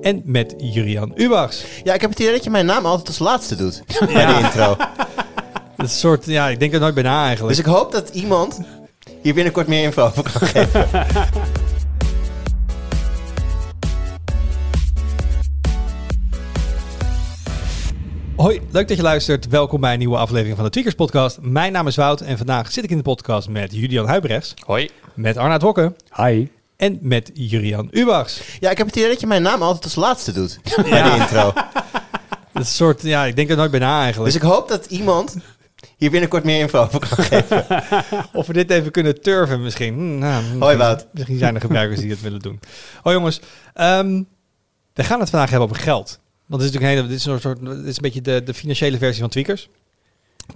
En met Jurian Ubachs. Ja, ik heb het idee dat je mijn naam altijd als laatste doet bij de intro. Dat is soort, ja, ik denk er nooit bij na eigenlijk. Dus ik hoop dat iemand hier binnenkort meer info over kan geven. Hoi, leuk dat je luistert. Welkom bij een nieuwe aflevering van de Tweakers podcast. Mijn naam is Wout en vandaag zit ik in de podcast met Julian Huibrechts, Hoi. met Arnaud Hokke Hi. En met Jurian Ubachs. Ja, ik heb het idee dat je mijn naam altijd als laatste doet bij de intro. Dat is een soort, ja, ik denk er nooit bij na eigenlijk. Dus ik hoop dat iemand hier binnenkort meer info over kan geven. Of we dit even kunnen turven misschien. Hm, nou, Hoi misschien- Wout. Misschien zijn er gebruikers die het willen doen. Hoi jongens, Ehm, we gaan het vandaag hebben over geld. Want dit is natuurlijk een, hele, dit is een, soort, dit is een beetje de, de financiële versie van Tweakers.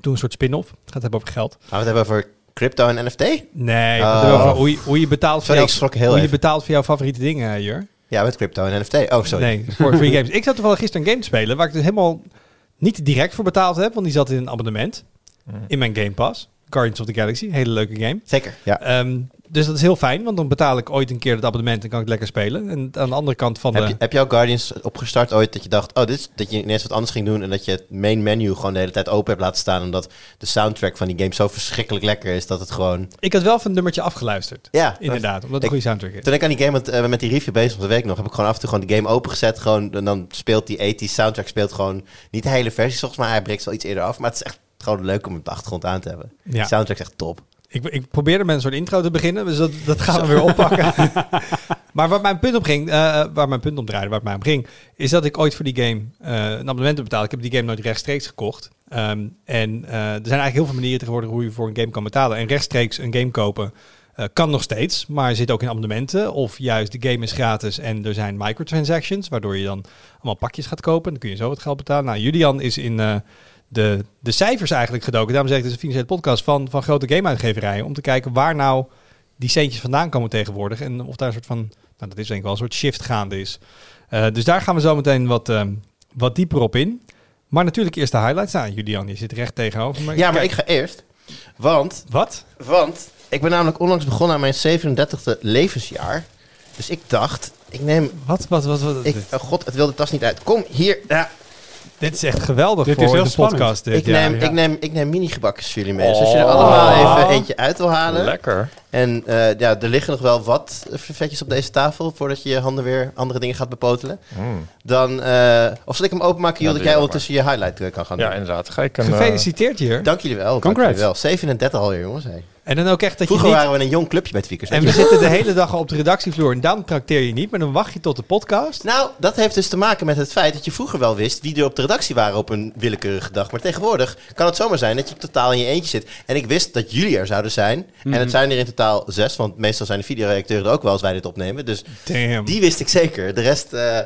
Doe een soort spin-off. Het gaat hebben over geld. Gaan we het hebben over crypto en NFT? Nee, Oh. hoe je, hoe je betaalt voor, Sorry, heel hoe je betaalt voor jouw favoriete dingen, Jur. Ja, met crypto en NFT. Oh, sorry. Nee, voor, je games. Ik zat toevallig gisteren een game te spelen waar ik dus helemaal niet direct voor betaald heb, want die zat in een abonnement in mijn Game Pass. Guardians of the Galaxy, hele leuke game. Zeker, ja. Ehm, dus dat is heel fijn, want dan betaal ik ooit een keer het abonnement en kan ik lekker spelen. En aan de andere kant van Heb de... je, heb je ook Guardians opgestart ooit dat je dacht, oh, dit is, dat je ineens wat anders ging doen en dat je het main menu gewoon de hele tijd open hebt laten staan omdat de soundtrack van die game zo verschrikkelijk lekker is dat het gewoon... Ik had wel even een nummertje afgeluisterd. Ja, Inderdaad, omdat het een goede soundtrack is. Toen ik aan die game met, eh, met die review bezig was, dat weet ik nog, heb ik gewoon af en toe gewoon de game opengezet. Gewoon, en dan speelt die 80 soundtrack speelt gewoon niet de hele versie. Volgens mij hij breekt wel iets eerder af. Maar het is echt gewoon leuk om op de achtergrond aan te hebben. Ja. Die soundtrack is echt top. Ik, ik probeerde met een soort intro te beginnen, dus dat, dat gaan we weer oppakken. maar waar mijn punt op ging, eh, waar mijn punt om draaide, waar het mij om ging, is dat ik ooit voor die game eh, een abonnement heb betaald. Ik heb die game nooit rechtstreeks gekocht. Ehm, en eh, er zijn eigenlijk heel veel manieren tegenwoordig hoe je voor een game kan betalen. En rechtstreeks een game kopen eh, kan nog steeds, maar zit ook in abonnementen. Of juist de game is gratis en er zijn microtransactions, waardoor je dan allemaal pakjes gaat kopen. Dan kun je zo wat geld betalen. Nou, Julian is in eh, de, de cijfers eigenlijk gedoken. Daarom zeg ik, het is een financiële podcast van, van grote gameuitgeverijen. Om te kijken waar nou die centjes vandaan komen tegenwoordig. En of daar een soort van, nou dat is denk ik wel een soort shift gaande is. Eh, dus daar gaan we zo meteen wat, eh, wat dieper op in. Maar natuurlijk eerst de highlights. Nou, Julian, je zit recht tegenover me. Ja, maar ik ga eerst. Want, Wat? want ik ben namelijk onlangs begonnen aan mijn 37e levensjaar. Dus ik dacht, ik neem... Wat, wat, wat, wat? Ik, oh god, het wil de tas niet uit. Kom, hier. Ja, dit is echt geweldig Dit voor is heel de spannend. podcast. Dit, ik, ja. neem, ja. ik, neem, ik neem mini-gebakjes voor jullie mee. Dus als je er Oh. allemaal even eentje uit wil halen... Lekker. En eh, ja, er liggen nog wel wat vetjes op deze tafel voordat je je handen weer andere dingen gaat bepotelen. Mm. Dan, eh, of zal ik hem openmaken, Jules, Ja, dat jij ondertussen je highlight eh, kan gaan Ja, doen? inderdaad. Ga ik een... Gefeliciteerd hier. Dank jullie wel. Dank Congrats. jullie wel. 37 alweer, jongens. Hey. En dan ook echt dat Vroeger je niet... waren we een jong clubje met Viekers. En we zitten de hele dag op de redactievloer en dan trakteer je niet, maar dan wacht je tot de podcast. Nou, dat heeft dus te maken met het feit dat je vroeger wel wist wie er op de redactie waren op een willekeurige dag. Maar tegenwoordig kan het zomaar zijn dat je totaal in je eentje zit. En ik wist dat jullie er zouden zijn. En het zijn er in totaal zes, want meestal zijn de videoredacteuren er ook wel als wij dit opnemen. Dus Damn. die wist ik zeker. De rest eh,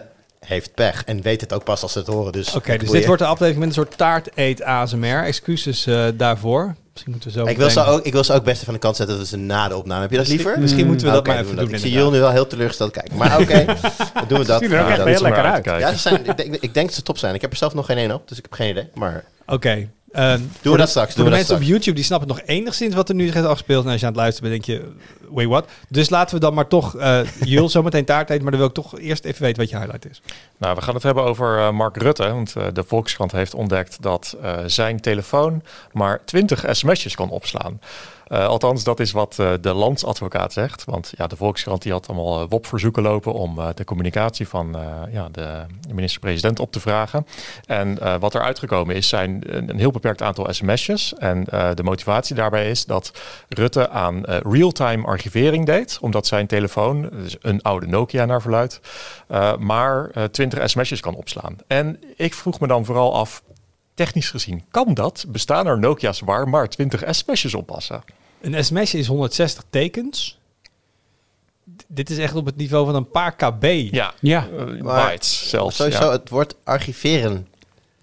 heeft pech en weet het ook pas als ze het horen. Dus Oké, dus boeien. dit wordt de aflevering met een soort taart eet ASMR. Excuses eh, daarvoor. Misschien moeten we zo Ik wil, ze ook, ik wil ze ook best van de kant zetten dat we ze na de opname. Heb je dat liever? Misschien moeten we dat maar even doen. Ik zie inderdaad. jullie nu wel heel teleurgesteld kijken. Maar oké, dan doen we dat. Ziet er ook Ja, echt dat- heel lekker uit. Ja, ze zijn, ik, denk, ik denk dat ze top zijn. Ik heb er zelf nog geen één op, dus ik heb geen idee. Maar Oké. eh, doen we de- dat straks. Voor Doen de we dat mensen op. YouTube, die snappen nog enigszins wat er nu is afgespeeld. En als je aan het luisteren bent, denk je, wait what? Dus laten we dan maar toch, eh Jules, zometeen taart eten. Maar dan wil ik toch eerst even weten wat je highlight is. Nou, we gaan het hebben over eh, Mark Rutte. Want eh, de Volkskrant heeft ontdekt dat eh, zijn telefoon maar 20 sms'jes kan opslaan. Eh, althans, dat is wat eh, de landsadvocaat zegt. Want ja, de Volkskrant die had allemaal eh, WOP-verzoeken lopen om eh, de communicatie van eh, ja, de minister-president op te vragen. En eh, wat er uitgekomen is, zijn een, een heel beperkt aantal sms'jes. En eh, de motivatie daarbij is dat Rutte aan eh, real-time archivering deed. Omdat zijn telefoon, dus een oude Nokia naar verluidt, eh, maar eh, 20 sms'jes kan opslaan. En ik vroeg me dan vooral af, technisch gezien, kan dat? Bestaan er Nokia's waar maar 20 sms'jes oppassen? Een sms'je is 160 tekens. D- dit is echt op het niveau van een paar kb. Ja, Ja, eh, Maar bytes zelfs. Sowieso, ja. het woord archiveren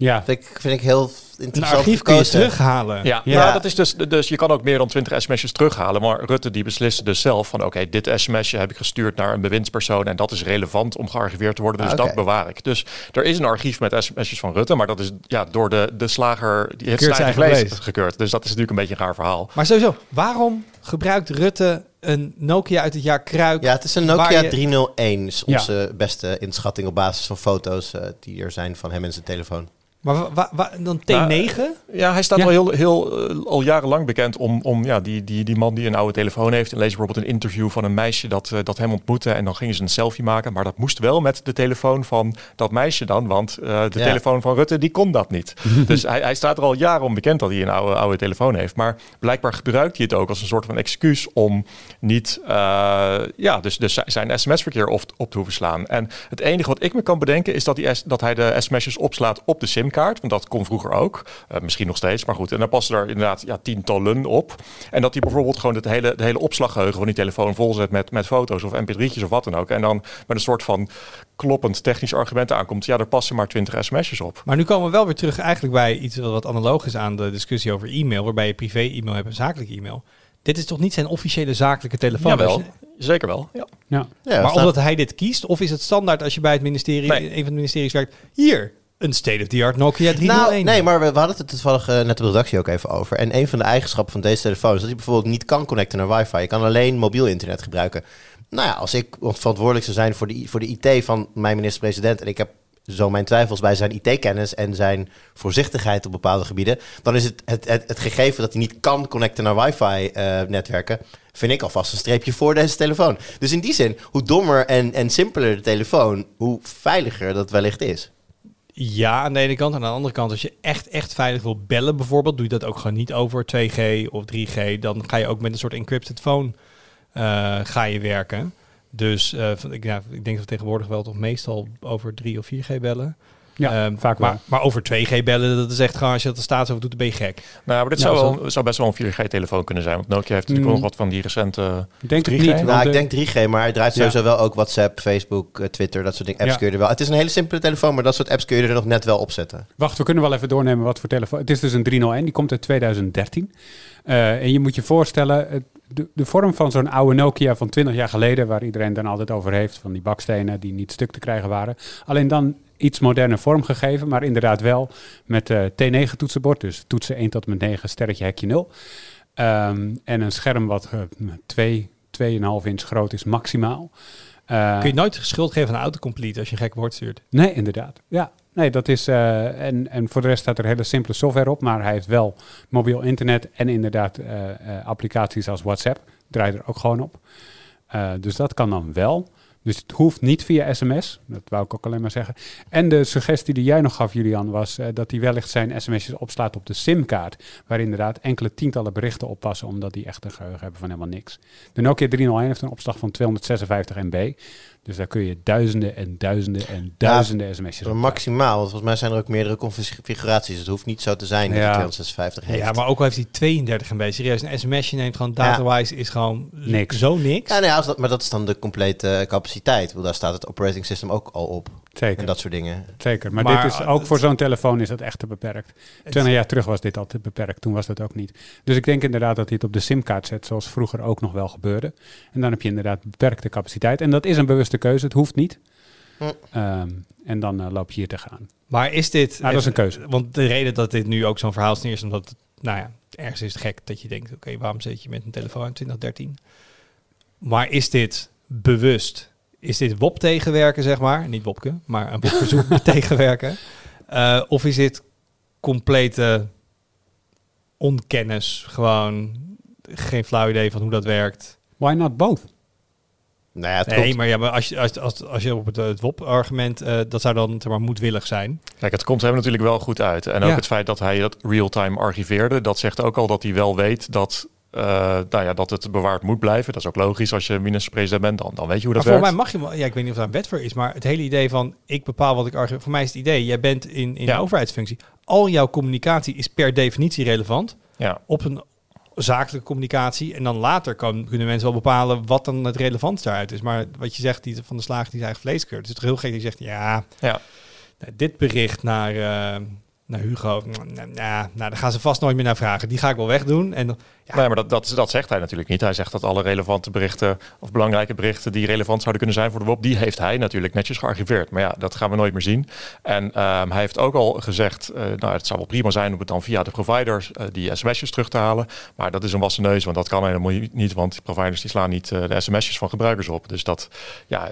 ja. vind ik, vind ik heel... Een interessant archief kun je terughalen. Ja, Ja. ja. dat is dus, dus je kan ook meer dan 20 sms'jes terughalen. Maar Rutte die besliste dus zelf van oké, dit sms'je heb ik gestuurd naar een bewindspersoon en dat is relevant om gearchiveerd te worden. Dus Ah, dat bewaar ik. Dus er is een archief met sms'jes van Rutte, maar dat is ja, door de, de slager die heeft zijn vlees gekeurd. Dus dat is natuurlijk een beetje een raar verhaal. Maar sowieso, waarom gebruikt Rutte een Nokia uit het jaar Kruik? Ja, het is een Nokia je- 301. is Ja. onze beste inschatting op basis van foto's eh, die er zijn van hem en zijn telefoon. Maar wa- wa- wa- dan T9? Nou, Ja, hij staat Ja. wel heel, heel eh, al jarenlang bekend om, om ja, die, die, die man die een oude telefoon heeft. En lees bijvoorbeeld een interview van een meisje dat, eh, dat hem ontmoette. En dan gingen ze een selfie maken. Maar dat moest wel met de telefoon van dat meisje dan. Want eh, de Ja. telefoon van Rutte, die kon dat niet. dus hij, hij staat er al jaren om bekend dat hij een oude, oude telefoon heeft. Maar blijkbaar gebruikt hij het ook als een soort van excuus om niet eh, ja, dus, dus zijn sms-verkeer op, op te hoeven slaan. En het enige wat ik me kan bedenken is dat, hij s- dat hij de sms'jes opslaat op de simkaart. Want dat kon vroeger ook. Eh, misschien nog steeds, maar goed. En dan passen er inderdaad ja, tientallen op. En dat hij bijvoorbeeld gewoon het hele, de hele opslaggeheugen van die telefoon volzet met, met foto's of mp3'tjes of wat dan ook. En dan met een soort van kloppend technisch argument aankomt. Ja, er passen maar 20 sms'jes op. Maar nu komen we wel weer terug eigenlijk bij iets wat wat analoog is aan de discussie over e-mail, waarbij je privé-e-mail hebt en zakelijke e-mail. Dit is toch niet zijn officiële zakelijke telefoon? Jawel, zeker wel. Ja. Ja. Ja, maar staat- omdat hij dit kiest, of is het standaard als je bij het ministerie, Nee. een van de ministeries werkt, hier, een state-of-the-art Nokia 301. Nou, nee, maar we, hadden het toevallig eh, net de redactie ook even over. En een van de eigenschappen van deze telefoon is dat hij bijvoorbeeld niet kan connecten naar wifi. Je kan alleen mobiel internet gebruiken. Nou ja, als ik verantwoordelijk zou zijn voor de, voor de IT van mijn minister-president... en ik heb zo mijn twijfels bij zijn IT-kennis en zijn voorzichtigheid op bepaalde gebieden... dan is het, het, het, het gegeven dat hij niet kan connecten naar wifi-netwerken... vind ik alvast een streepje voor deze telefoon. Dus in die zin, hoe dommer en, en simpeler de telefoon... hoe veiliger dat wellicht is. Ja, aan de ene kant. En aan de andere kant, als je echt, echt veilig wil bellen bijvoorbeeld, doe je dat ook gewoon niet over 2G of 3G. Dan ga je ook met een soort encrypted phone eh, ga je werken. Dus eh, ik, ik denk dat we tegenwoordig wel toch meestal over 3 of 4G bellen. Ja, Ehm, vaak wel. maar, maar over 2G bellen, dat is echt gewoon, als je dat de staatsover doet, dan ben je gek. Nou, maar dit Ja, zou, zo- wel, zou best wel een 4G-telefoon kunnen zijn. Want Nokia heeft natuurlijk Mm. nog wat van die recente... Ik denk het 3G? niet. Nou, Nou, ik de- denk 3G, maar hij draait Ja. sowieso wel ook WhatsApp, Facebook, eh, Twitter, dat soort dingen. Apps Ja. kun je er wel. Het is een hele simpele telefoon, maar dat soort apps kun je er nog net wel op zetten. Wacht, we kunnen wel even doornemen wat voor telefoon. Het is dus een 301, die komt uit 2013. Eh, en je moet je voorstellen, de vorm van zo'n oude Nokia van 20 jaar geleden, waar iedereen dan altijd over heeft, van die bakstenen die niet stuk te krijgen waren. Alleen dan iets moderne vorm gegeven, maar inderdaad wel met eh T9 toetsenbord, dus toetsen 1 tot en met 9, sterretje hekje 0. Ehm, en een scherm wat eh, 2, 2,5 inch groot is maximaal. Eh, Kun je nooit schuld geven aan autocomplete als je een gek woord stuurt. Nee, inderdaad. Ja, nee, dat is. eh, en, en voor de rest staat er hele simpele software op, maar hij heeft wel mobiel internet en inderdaad eh, eh, applicaties als WhatsApp. Draait er ook gewoon op. Eh, dus dat kan dan wel. Dus het hoeft niet via sms. Dat wou ik ook alleen maar zeggen. En de suggestie die jij nog gaf, Julian, was eh, dat hij wellicht zijn sms'jes opslaat op de simkaart. Waar inderdaad enkele tientallen berichten op passen, omdat die echt een geheugen hebben van helemaal niks. De Nokia 301 heeft een opslag van 256 MB. Dus daar kun je duizenden en duizenden en duizenden sms'jes op. Maximaal, want volgens mij zijn er ook meerdere configuraties. Het hoeft niet zo te zijn dat Ja. hij 256 heeft. Ja, maar ook al heeft hij 32 MB. Serieus, een sms'je neemt gewoon data-wise is gewoon Niks. zo niks. Ja, nee, als dat, maar dat is dan de complete eh, capaciteit. Bedoel, Daar staat het operating system ook al op. Zeker, En dat soort dingen. zeker. Maar, Maar, dit is ook voor zo'n telefoon is dat echt te beperkt. Twintig jaar terug was dit al te beperkt, toen was dat ook niet. Dus ik denk inderdaad dat hij het op de simkaart zet, zoals vroeger ook nog wel gebeurde. En dan heb je inderdaad beperkte capaciteit. En dat is een bewuste keuze, het hoeft niet. Hm. Ehm, en dan eh, loop je hier tegenaan. Maar is dit... Nou, dat is een keuze. Want de reden dat dit nu ook zo'n verhaal is, is omdat, het, nou ja, ergens is het gek dat je denkt, oké, waarom zit je met een telefoon in 2013? Maar is dit bewust? Is dit WOP tegenwerken, zeg maar? Niet WOPke, maar een WOP-verzoek tegenwerken. Uh, of is dit complete onkennis? Gewoon geen flauw idee van hoe dat werkt. Why not both? Nou ja, het Nee, komt- maar, ja, maar als, je, als, als, als je op het, het WOP-argument, uh, dat zou dan zeg maar moedwillig zijn. Kijk, het komt hem natuurlijk wel goed uit. En ook Ja. het feit dat hij dat real-time archiveerde, dat zegt ook al dat hij wel weet dat, uh, nou ja, dat het bewaard moet blijven. Dat is ook logisch als je minister-president bent, dan, dan weet je hoe dat maar voor mij mag je wel, ja, ik weet niet of daar een wet voor is, maar het hele idee van ik bepaal wat ik archiveer. Voor mij is het idee, jij bent in, in Ja. een overheidsfunctie. Al jouw communicatie is per definitie relevant Ja. op een zakelijke communicatie. En dan later kan, kunnen mensen wel bepalen wat dan het relevant daaruit is. Maar wat je zegt, die van de slager die zijn eigen vleeskeur. Het is toch heel gek dat je zegt, ja, Ja. nou, dit bericht naar, uh, Nou, Hugo, nou, nou, daar gaan ze vast nooit meer naar vragen. Die ga ik wel wegdoen. En dan- Ja. Nee, maar dat, dat, zegt hij natuurlijk niet. Hij zegt dat alle relevante berichten of belangrijke berichten die relevant zouden kunnen zijn voor de WOP, die heeft hij natuurlijk netjes gearchiveerd. Maar ja, dat gaan we nooit meer zien. En ehm, hij heeft ook al gezegd, eh, nou, het zou wel prima zijn om het dan via de providers eh, die sms'jes terug te halen. Maar dat is een wassen neus, want dat kan helemaal niet, want die providers die slaan niet eh, de sms'jes van gebruikers op. Dus dat, ja,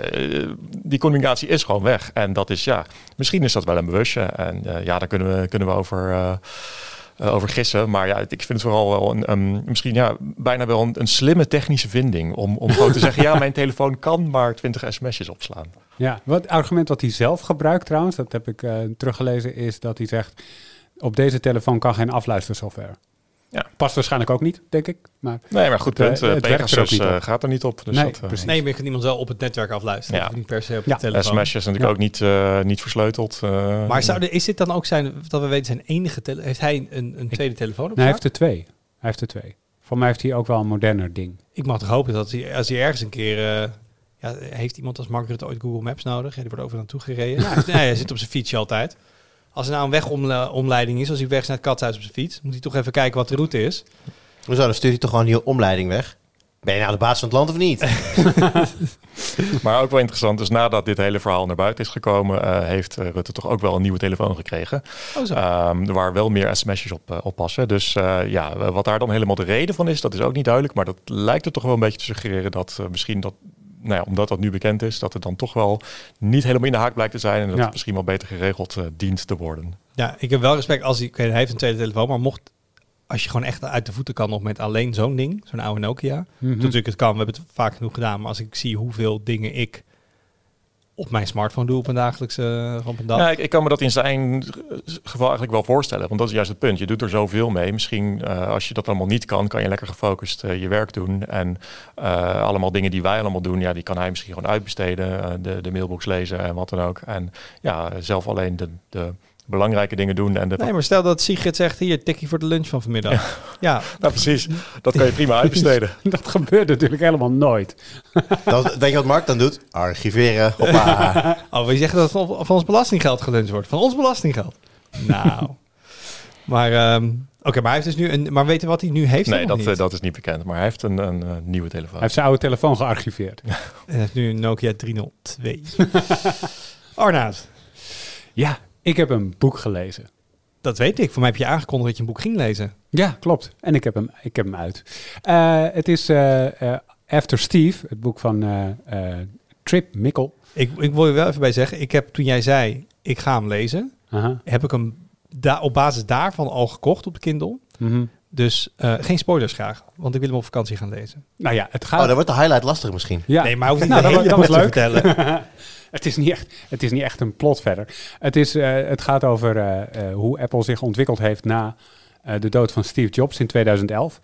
die communicatie is gewoon weg. En dat is, ja, misschien is dat wel een bewustje. En ja, daar kunnen we, kunnen we over... eh, eh, over gissen. Maar ja, ik vind het vooral wel een, een- misschien ja, bijna wel een, slimme technische vinding. Om, om gewoon te zeggen, ja, mijn telefoon kan maar 20 sms'jes opslaan. Ja, wat argument wat hij zelf gebruikt trouwens, dat heb ik eh, teruggelezen, is dat hij zegt, op deze telefoon kan geen afluistersoftware. Ja. Past waarschijnlijk ook niet, denk ik. Maar Nee, maar goed Het, punt. eh, Eh, het er Pegasus eh, gaat er niet op. Dus Nee, dat, precies. Nee, maar je kan iemand wel op het netwerk afluisteren. Ja. Of niet per se op Ja. de telefoon. sms'jes natuurlijk Ja. ook niet, eh, niet versleuteld. eh. Maar zou de, is dit dan ook zijn, dat we weten, zijn enige tele- Heeft hij een, een tweede telefoon op nee, hij heeft er twee. Hij heeft er twee. Voor mij heeft hij ook wel een moderner ding. Ik mag toch hopen dat hij, als hij ergens een keer... eh, ja, heeft iemand als Mark Rutte ooit Google Maps nodig? Ja, die wordt over naartoe gereden. nou, nee, hij zit op zijn fietsje altijd. Als er nou een wegomleiding is, als hij weg is naar het katshuis op zijn fiets, moet hij toch even kijken wat de route is. Hoezo, dan stuurt hij toch gewoon die omleiding weg? Ben je nou de baas van het land of niet? Maar ook wel interessant, dus nadat dit hele verhaal naar buiten is gekomen, eh, heeft eh, Rutte toch ook wel een nieuwe telefoon gekregen. Oh zo. Ehm, waar wel meer sms'jes op, eh, op passen. Dus eh, ja, wat daar dan helemaal de reden van is, dat is ook niet duidelijk. Maar dat lijkt er toch wel een beetje te suggereren dat eh, misschien dat, nou ja, omdat dat nu bekend is, dat het dan toch wel niet helemaal in de haak blijkt te zijn. En dat Ja. het misschien wel beter geregeld eh, dient te worden. Ja, ik heb wel respect als hij, hij heeft een tweede telefoon, maar mocht, als je gewoon echt uit de voeten kan nog met alleen zo'n ding, zo'n oude Nokia. Mhm. Natuurlijk, het kan, we hebben het vaak genoeg gedaan, maar als ik zie hoeveel dingen ik op mijn smartphone doe op een dagelijkse eh, op een dag. Ja, ik, kan me dat in zijn geval eigenlijk wel voorstellen. Want dat is juist het punt. Je doet er zoveel mee. Misschien eh, als je dat allemaal niet kan, kan je lekker gefocust eh, je werk doen. En allemaal dingen die wij allemaal doen, ja, die kan hij misschien gewoon uitbesteden. de, de mailbox lezen en wat dan ook. En ja, zelf alleen de, de belangrijke dingen doen. En de, Nee, maar stel dat Sigrid zegt, hier, tikkie voor de lunch van vanmiddag. Ja, Nou, precies. Dat kan je prima uitbesteden. Dat gebeurt natuurlijk helemaal nooit. Dat, weet je wat Mark dan doet? Archiveren. Hoppa. oh, we zeggen dat van, van ons belastinggeld geluncht wordt. Van ons belastinggeld. Nou, maar ehm, oké, maar hij heeft dus nu een, maar weten we wat hij nu heeft? Nee, dat, niet? dat is niet bekend. Maar hij heeft een, een, eh, nieuwe telefoon. Hij heeft zijn oude telefoon gearchiveerd. Hij heeft nu een Nokia 302. Arnaud, Ja, ik heb een boek gelezen. dat weet ik. Voor mij heb je aangekondigd dat je een boek ging lezen. Ja, klopt. En ik heb hem, ik heb hem uit. Eh, het is eh, eh, After Steve, het boek van Trip Mikkel. Ik, ik wil je wel even bij zeggen, ik heb toen jij zei, ik ga hem lezen, heb ik hem op basis daarvan al gekocht op de Kindle. Mhm. Dus eh, geen spoilers graag, want ik wil hem op vakantie gaan lezen. Nou ja, het Oh, gaat... dan wordt de highlight lastig misschien. ja. Nee, maar hoeft niet Nou, de dat dat was te leuk. vertellen. het, is niet echt, het is niet echt een plot verder. Het, is, eh, het gaat over eh, eh, hoe Apple zich ontwikkeld heeft na eh, de dood van Steve Jobs in 2011.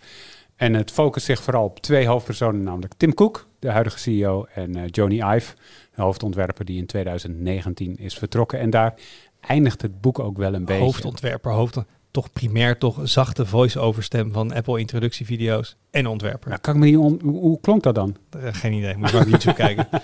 En het focust zich vooral op twee hoofdpersonen, namelijk Tim Cook, de huidige CEO, en eh Joni Ive, de hoofdontwerper die in 2019 is vertrokken. En daar eindigt het boek ook wel een beetje. Hoofdontwerper, hoofd, toch primair toch zachte voice-over stem van Apple introductievideo's en ontwerper. Nou, kan ik me niet on- hoe, klonk dat dan? Eh, geen idee, moet maar op YouTube kijken.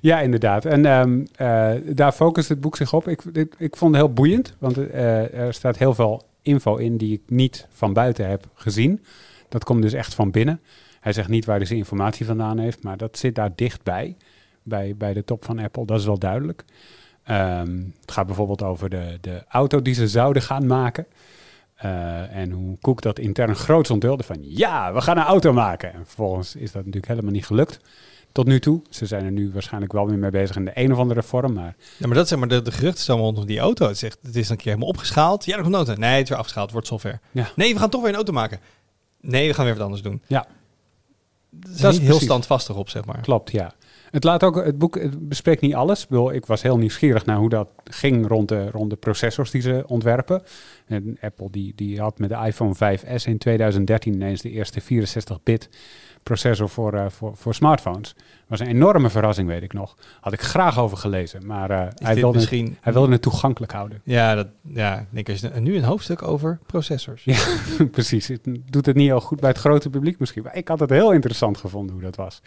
Ja, inderdaad. En ehm, eh, daar focust het boek zich op. Ik, ik vond het heel boeiend, want eh, er staat heel veel info in die ik niet van buiten heb gezien. Dat komt dus echt van binnen. Hij zegt niet waar hij zijn informatie vandaan heeft, maar dat zit daar dichtbij, bij, bij de top van Apple. Dat is wel duidelijk. Ehm, het gaat bijvoorbeeld over de, de auto die ze zouden gaan maken. Eh, en hoe Cook dat intern groots onthulde van ja, we gaan een auto maken. En vervolgens is dat natuurlijk helemaal niet gelukt tot nu toe. Ze zijn er nu waarschijnlijk wel weer mee bezig in de een of andere vorm. Maar Ja, maar dat zeg maar de, de geruchten staan rondom die auto. Het zegt, het is een keer helemaal opgeschaald. Ja, nog een auto. Nee, het is weer afgeschaald. Wordt software. Ja. Nee, we gaan toch weer een auto maken. Nee, we gaan weer wat anders doen. Ja. Dat is Dat heel precies. standvastig op, zeg maar. klopt, ja. Het, laat ook, het boek het bespreekt niet alles. Ik, bedoel, ik was heel nieuwsgierig naar hoe dat ging rond de, rond de processors die ze ontwerpen. En Apple die, die had met de iPhone 5S in 2013 ineens de eerste 64-bit processor voor, eh, voor, voor smartphones. was een enorme verrassing, weet ik nog. Had ik graag over gelezen, maar eh, Is hij, wilde, misschien... hij wilde het toegankelijk houden. Ja, dat, ja, denk je nu een hoofdstuk over processors. Ja, precies. Het doet het niet heel goed bij het grote publiek misschien. Maar ik had het heel interessant gevonden hoe dat was.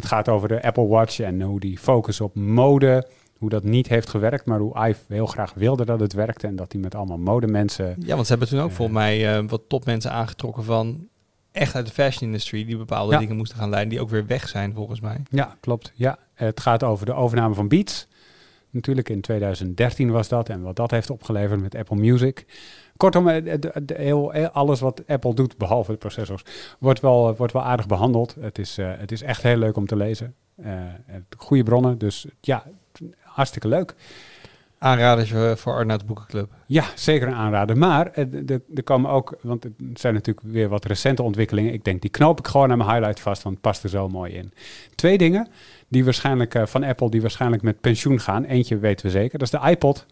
Het gaat over de Apple Watch en hoe die focus op mode, hoe dat niet heeft gewerkt, maar hoe Ive heel graag wilde dat het werkte en dat hij met allemaal modemensen... Ja, want ze hebben toen ook Eh. volgens mij eh, wat topmensen aangetrokken van echt uit de fashion industry die bepaalde Ja. dingen moesten gaan leiden, die ook weer weg zijn volgens mij. Ja, klopt. Ja, het gaat over de overname van Beats. Natuurlijk in 2013 was dat en wat dat heeft opgeleverd met Apple Music. Kortom, eh, heel, heel- alles wat Apple doet, behalve de processors, wordt wel, wordt wel aardig behandeld. Het is, eh, het is echt heel leuk om te lezen. Eh, goede bronnen, dus ja, hartstikke leuk. Aanraders voor, Arnoud Boekenclub. Ja, zeker een aanrader. Maar eh, er komen ook, want het zijn natuurlijk weer wat recente ontwikkelingen. Ik denk, die knoop ik gewoon aan mijn highlight vast, want het past er zo mooi in. Twee dingen die waarschijnlijk eh, van Apple, die waarschijnlijk met pensioen gaan. Eentje weten we zeker, dat is de iPod.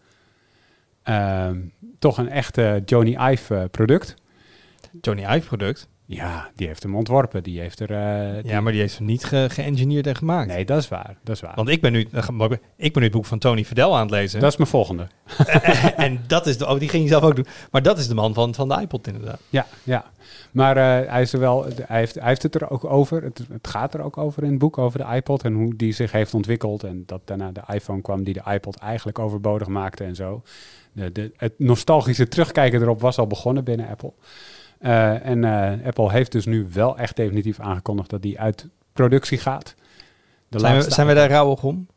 Ehm, toch een echte Jony Ive eh, product. Johnny Ive product. Ja, die heeft hem ontworpen. Die heeft er. eh, die- Ja, maar die heeft hem niet ge- geëngineerd en gemaakt. Nee, dat is waar. Dat is waar. Want ik ben, nu, ik ben nu het boek van Tony Fidel aan het lezen. dat is mijn volgende. en dat is de, oh, die ging je zelf ook doen. Maar dat is de man van, van de iPod inderdaad. Ja, ja. Maar eh, hij, is er wel, hij, heeft, hij heeft het er ook over. Het, het gaat er ook over in het boek, over de iPod en hoe die zich heeft ontwikkeld. En dat daarna de iPhone kwam die de iPod eigenlijk overbodig maakte en zo. De, de, het nostalgische terugkijken erop was al begonnen binnen Apple. Eh, en eh, Apple heeft dus nu wel echt definitief aangekondigd dat die uit productie gaat. De Zijn we, zijn we daar rauwig om?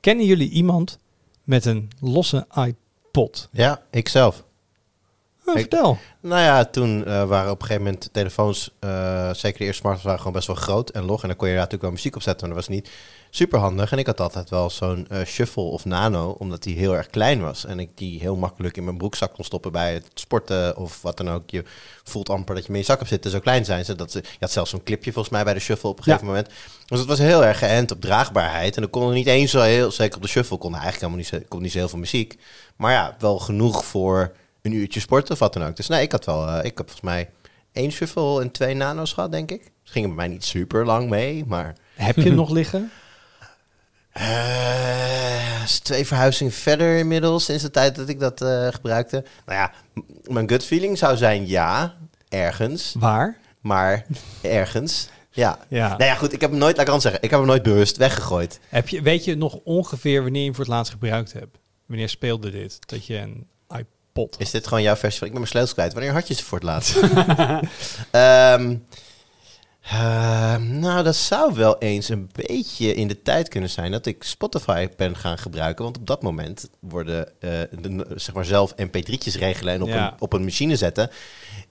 Kennen jullie iemand met een losse iPod? Ja, ik zelf. Oh, Ik- vertel. Nou ja, toen eh, waren op een gegeven moment telefoons, eh, zeker de eerste smartphones, waren gewoon best wel groot en log. En dan kon je daar natuurlijk wel muziek op zetten, maar dat was niet super handig. En ik had altijd wel zo'n eh, shuffle of nano, omdat die heel erg klein was. En ik die heel makkelijk in mijn broekzak kon stoppen bij het sporten of wat dan ook. Je voelt amper dat je met je zak hebt zitten, zo klein zijn ze. Dat ze je had zelfs zo'n clipje volgens mij bij de shuffle op een gegeven moment. Dus het was heel erg geënt op draagbaarheid. En dan kon er niet eens zo heel, zeker op de shuffle, kon er eigenlijk helemaal niet, kon niet zo heel veel muziek. Maar ja, wel genoeg voor een uurtje sporten of wat dan ook. Dus nee, ik had wel, eh, ik heb volgens mij één shuffle en twee nano's gehad, denk ik. Ze gingen bij mij niet super lang mee, maar... Heb je nog liggen? eh, twee verhuizingen verder inmiddels, sinds de tijd dat ik dat eh, gebruikte. Nou ja, mijn gut feeling zou zijn ja, ergens. Waar? Maar ergens, ja. Ja. Nou ja, goed, ik heb hem nooit, laat ik zeggen, ik heb hem nooit bewust weggegooid. Heb je, weet je nog ongeveer wanneer je hem voor het laatst gebruikt hebt? Wanneer speelde dit? Dat je een Is dit gewoon jouw versie van, ik ben mijn sleutels kwijt. Wanneer had je ze voor het laatst? Ehm, ehm, nou, dat zou wel eens een beetje in de tijd kunnen zijn dat ik Spotify ben gaan gebruiken. Want op dat moment worden, eh, de, zeg maar zelf mp3'tjes regelen en op, Ja. een, op een machine zetten,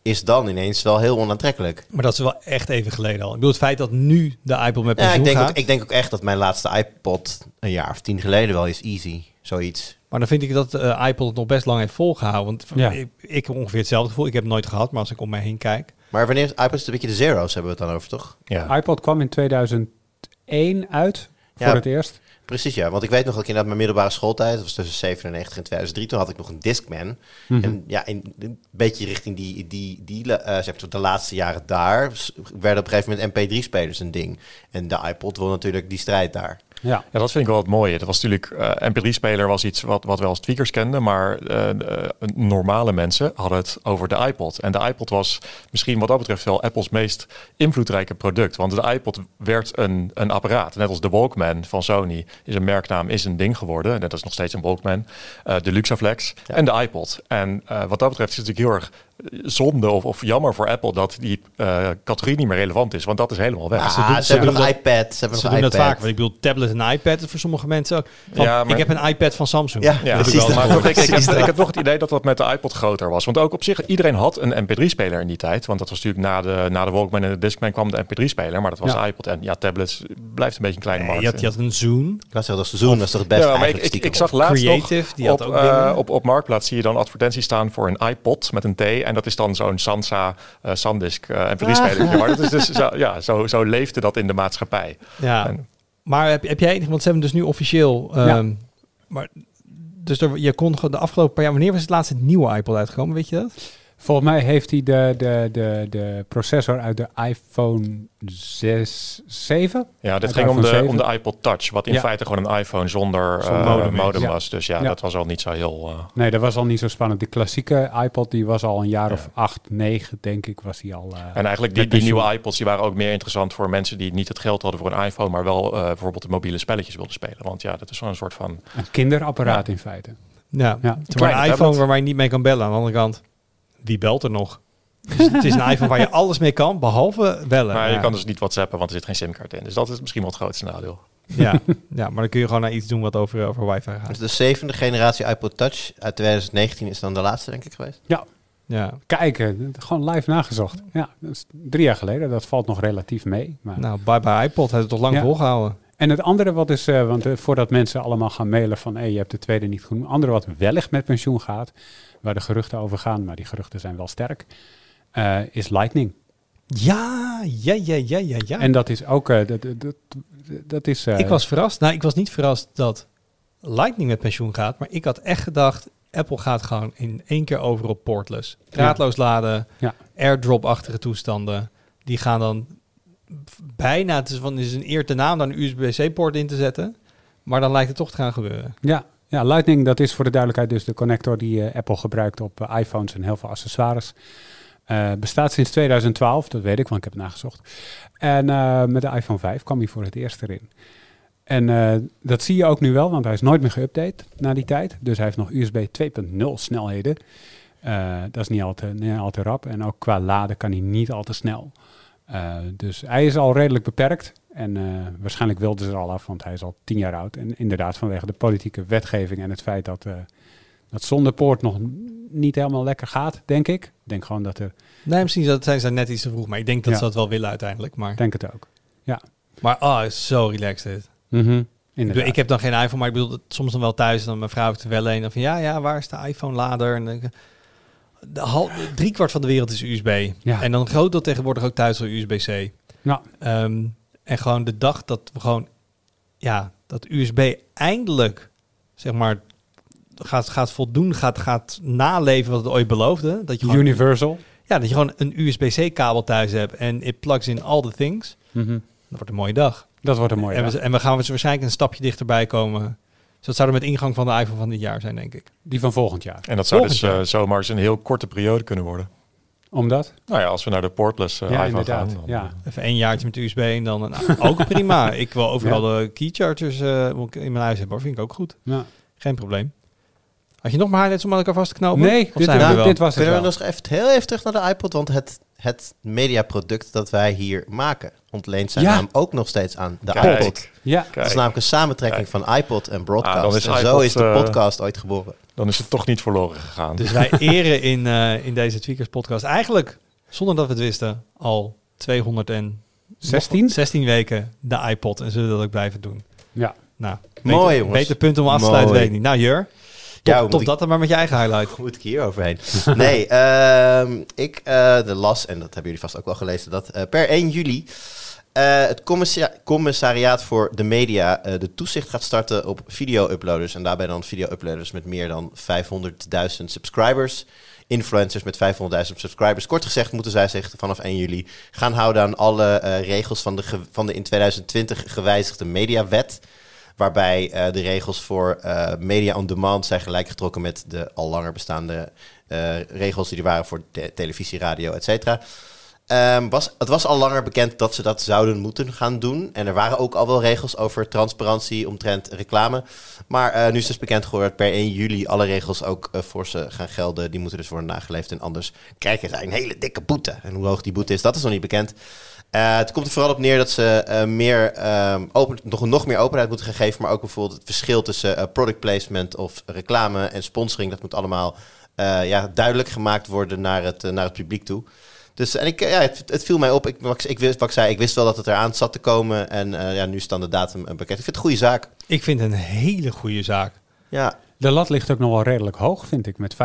is dan ineens wel heel onaantrekkelijk. Maar dat is wel echt even geleden al. Ik bedoel, het feit dat nu de iPod met Ja, pensioen ik, denk gaat... ook, ik denk ook echt dat mijn laatste iPod een jaar of tien geleden wel is easy. Zoiets. Maar dan vind ik dat de iPod het nog best lang heeft volgehouden. Want Ja. ik, ik heb ongeveer hetzelfde gevoel. Ik heb het nooit gehad, maar als ik om mij heen kijk... Maar wanneer is iPod een beetje de zero's hebben we het dan over, toch? Ja. iPod kwam in 2001 uit, voor Ja. het eerst. Precies, ja. Want ik weet nog dat ik inderdaad mijn middelbare schooltijd, dat was tussen 97 en 2003, toen had ik nog een Discman. Mhm. En ja, in, een beetje richting die, die, die eh, zeg maar, de laatste jaren daar, werden op een gegeven moment MP3-spelers een ding. En de iPod wil natuurlijk die strijd daar. Ja. Ja, dat vind ik wel het mooie. Dat was natuurlijk, eh MP3-speler was iets wat, wat we als tweakers kenden, maar eh, eh, normale mensen hadden het over de iPod. En de iPod was misschien wat dat betreft wel Apples meest invloedrijke product. Want de iPod werd een, een apparaat. Net als de Walkman van Sony is een merknaam, is een ding geworden. En dat is nog steeds een Walkman. De Luxaflex Ja. en de iPod. En wat dat betreft is het natuurlijk heel erg zonde of, of jammer voor Apple dat die eh, categorie niet meer relevant is. Want dat is helemaal weg. Ah, ze doen- ze hebben nog iPad. Ze hebben Ze nog doen iPad. dat vaak. Want ik bedoel, tablet en iPad is voor sommige mensen ook. Van, Ja, maar- Ik heb een iPad van Samsung. Ja, Ja, precies. wel maar toch, ik, ik, heb, ik nog het idee dat dat met de iPod groter was. Want ook op zich, iedereen had een MP3-speler in die tijd. Want dat was natuurlijk na de, na de Walkman en de Discman kwam de MP3-speler. Maar dat was Ja. de iPod. En ja, tablets blijft een beetje een kleine Nee, markt. je, had, je had een Zoom. Ik had zeggen, dat seizoen was toch het beste ja, maar ik, eigenlijk ik, zag laatst nog Creative, die had op, ook eh, op, op Marktplaats zie je dan advertenties staan voor een iPod met een T. En dat is dan zo'n Sansa eh Sandisk eh MP3-speler. Maar dat is dus zo, ja, zo, zo leefde dat in de maatschappij. Ja. En- Maar heb, heb jij enig, want ze hebben dus nu officieel. Ja. ehm, maar, dus er, je kon gewoon de afgelopen paar jaar. Wanneer was het laatst het nieuwe iPod uitgekomen? Weet je dat? Volgens mij heeft hij de, de, de, de processor uit de iPhone 6, 7. Ja, dit Uit ging om de, 7. om de iPod Touch, wat in Ja. feite gewoon een iPhone zonder, Zonder eh, modem modem, is, ja. was. Dus ja, Ja. dat was al niet zo heel... eh, Nee, dat was al niet zo spannend. De klassieke iPod, die was al een jaar Ja. of 8, 9, denk ik, was die al. eh, En eigenlijk die, die nieuwe iPods die waren ook meer interessant voor mensen die niet het geld hadden voor een iPhone, maar wel eh, bijvoorbeeld de mobiele spelletjes wilden spelen. Want ja, dat is wel een soort van... Een kinderapparaat in feite. Ja, Ja. Een iPhone tablet. waar je niet mee kan bellen. Aan de andere kant, wie belt er nog? Dus het is een iPhone waar je alles mee kan, behalve bellen. Maar ja. je kan dus niet WhatsAppen, want er zit geen simkaart in. Dus dat is misschien wel het grootste nadeel. ja. ja, maar dan kun je gewoon naar iets doen wat over, over wifi gaat. Dus de zevende generatie iPod Touch uit 2019 is dan de laatste, denk ik, geweest. Ja. Kijken, gewoon live nagezocht. Ja, dat is drie jaar geleden. Dat valt nog relatief mee. Maar... Nou, bye bye iPod. Heeft het toch lang Ja. volgehouden. En het andere wat is, eh, want eh, voordat mensen allemaal gaan mailen van hey, je hebt de tweede niet goed. Het andere wat wellicht met pensioen gaat, waar de geruchten over gaan, maar die geruchten zijn wel sterk, eh, is Lightning. Ja, ja, ja, ja, ja, ja. En dat is ook, eh, dat, dat, dat, is... eh, ik was verrast. Nou, ik was niet verrast dat Lightning met pensioen gaat. Maar ik had echt gedacht, Apple gaat gewoon in één keer over op portless. Draadloos laden, Ja. airdrop-achtige toestanden. Die gaan dan bijna, het is, van, het is een eer te naam, dan een USB-C-poort in te zetten. Maar dan lijkt het toch te gaan gebeuren. Ja, ja, Lightning, dat is voor de duidelijkheid dus de connector die eh, Apple gebruikt op eh, iPhones en heel veel accessoires. Eh, bestaat sinds 2012, dat weet ik, want ik heb het nagezocht. En met de iPhone 5 kwam hij voor het eerst erin. En dat zie je ook nu wel, want hij is nooit meer geüpdate na die tijd. Dus hij heeft nog USB 2.0 snelheden. Dat is niet al, te, niet al te rap. En ook qua laden kan hij niet al te snel. Dus hij is al redelijk beperkt. En eh, waarschijnlijk wilden ze er al af, want hij is al tien jaar oud. En inderdaad, vanwege de politieke wetgeving en het feit dat, eh dat zonder poort nog niet helemaal lekker gaat, denk ik. Ik denk gewoon dat er, Nee, misschien dat zijn ze net iets te vroeg. Maar ik denk dat Ja. ze dat wel willen uiteindelijk. Maar, denk het ook. maar oh, is zo relaxed dit. Mhm, Ik, bedoel, Inderdaad. ik heb dan geen iPhone, maar ik bedoel, dat soms dan wel thuis. Dan mijn vrouw heeft er wel een. Dan van, ja, ja, waar is de iPhone-lader? En dan, de hal, drie kwart van de wereld is USB. Ja. En dan groot deel tegenwoordig ook thuis voor USB-C. Ja. Ehm, en gewoon de dag dat we gewoon, ja, dat USB eindelijk, zeg maar, gaat, gaat voldoen, gaat, gaat naleven wat het ooit beloofde. Dat je gewoon, Universal. ja, dat je gewoon een USB-C-kabel thuis hebt en it plugs in all the things. Mhm. Dat wordt een mooie dag. Dat wordt een mooie en, dag. we, en we gaan waarschijnlijk een stapje dichterbij komen. Dus dat zou er met ingang van de iPhone van dit jaar zijn, denk ik. Die van volgend jaar. En dat zou Volgend dus eh, zomaar eens een heel korte periode kunnen worden. Omdat? Nou ja, als we naar de portless eh, Ja, iPhone gaan. dan- Ja. Even één jaartje met USB en dan nou, ook prima. Ik wil overal de key chargers eh, in mijn huis hebben, hoor. vind ik ook goed. Ja. Geen probleem. Had je nog maar highlights om aan elkaar vast te knopen? Nee, dit, zijn we dit, wel? dit was het Kunnen we nog even, heel even terug naar de iPod? Want het, het mediaproduct dat wij hier maken ontleent zijn Ja. naam ook nog steeds aan de Kijk. iPod. Ja, Dat Kijk, is namelijk een samentrekking Kijk. van iPod en Broadcast. Ah, dan is en zo iPod, is de eh, podcast ooit geboren. Dan is het toch niet verloren gegaan. Dus wij eren in, eh, in deze Tweakers podcast eigenlijk, zonder dat we het wisten, al 216 16? weken de iPod. En zullen dat ook blijven doen. Ja. Nou, Mooi, beter, jongens. Beter punt om af te sluiten, Mooi. weet ik niet. Nou, Jur, top, Ja, top ik- dat dan maar met je eigen highlight. Hoe moet ik hier overheen? Nee, ehm, ik eh, de las, en dat hebben jullie vast ook wel gelezen, dat eh, per 1 juli eh, het commissaria- commissariaat voor de media eh, de toezicht gaat starten op video-uploaders. En daarbij dan video-uploaders met meer dan 500.000 subscribers. Influencers met 500.000 subscribers. Kort gezegd moeten zij zich vanaf 1 juli gaan houden aan alle eh, regels van de, van de in 2020 gewijzigde mediawet. Waarbij de regels voor media on demand zijn gelijkgetrokken met de al langer bestaande regels die er waren voor te- televisie, radio, et cetera. Ehm, was, het was al langer bekend dat ze dat zouden moeten gaan doen. En er waren ook al wel regels over transparantie omtrent reclame. Maar eh, nu is dus bekend geworden dat per 1 juli alle regels ook eh, voor ze gaan gelden. Die moeten dus worden nageleefd en anders krijgen zij een hele dikke boete. En hoe hoog die boete is, dat is nog niet bekend. Eh, het komt er vooral op neer dat ze meer, ehm, open, nog, nog meer openheid moeten gaan geven. Maar ook bijvoorbeeld het verschil tussen product placement of reclame en sponsoring. Dat moet allemaal ja, duidelijk gemaakt worden naar het, naar het publiek toe. Dus en ik, eh, ja, het, het viel mij op. Ik, wat, ik, wist, wat ik zei, ik wist wel dat het eraan zat te komen. En eh, ja, nu dan de datum eh, bekend. Ik vind het een goede zaak. Ik vind het een hele goede zaak. Ja, De lat ligt ook nog wel redelijk hoog, vind ik, met 500.000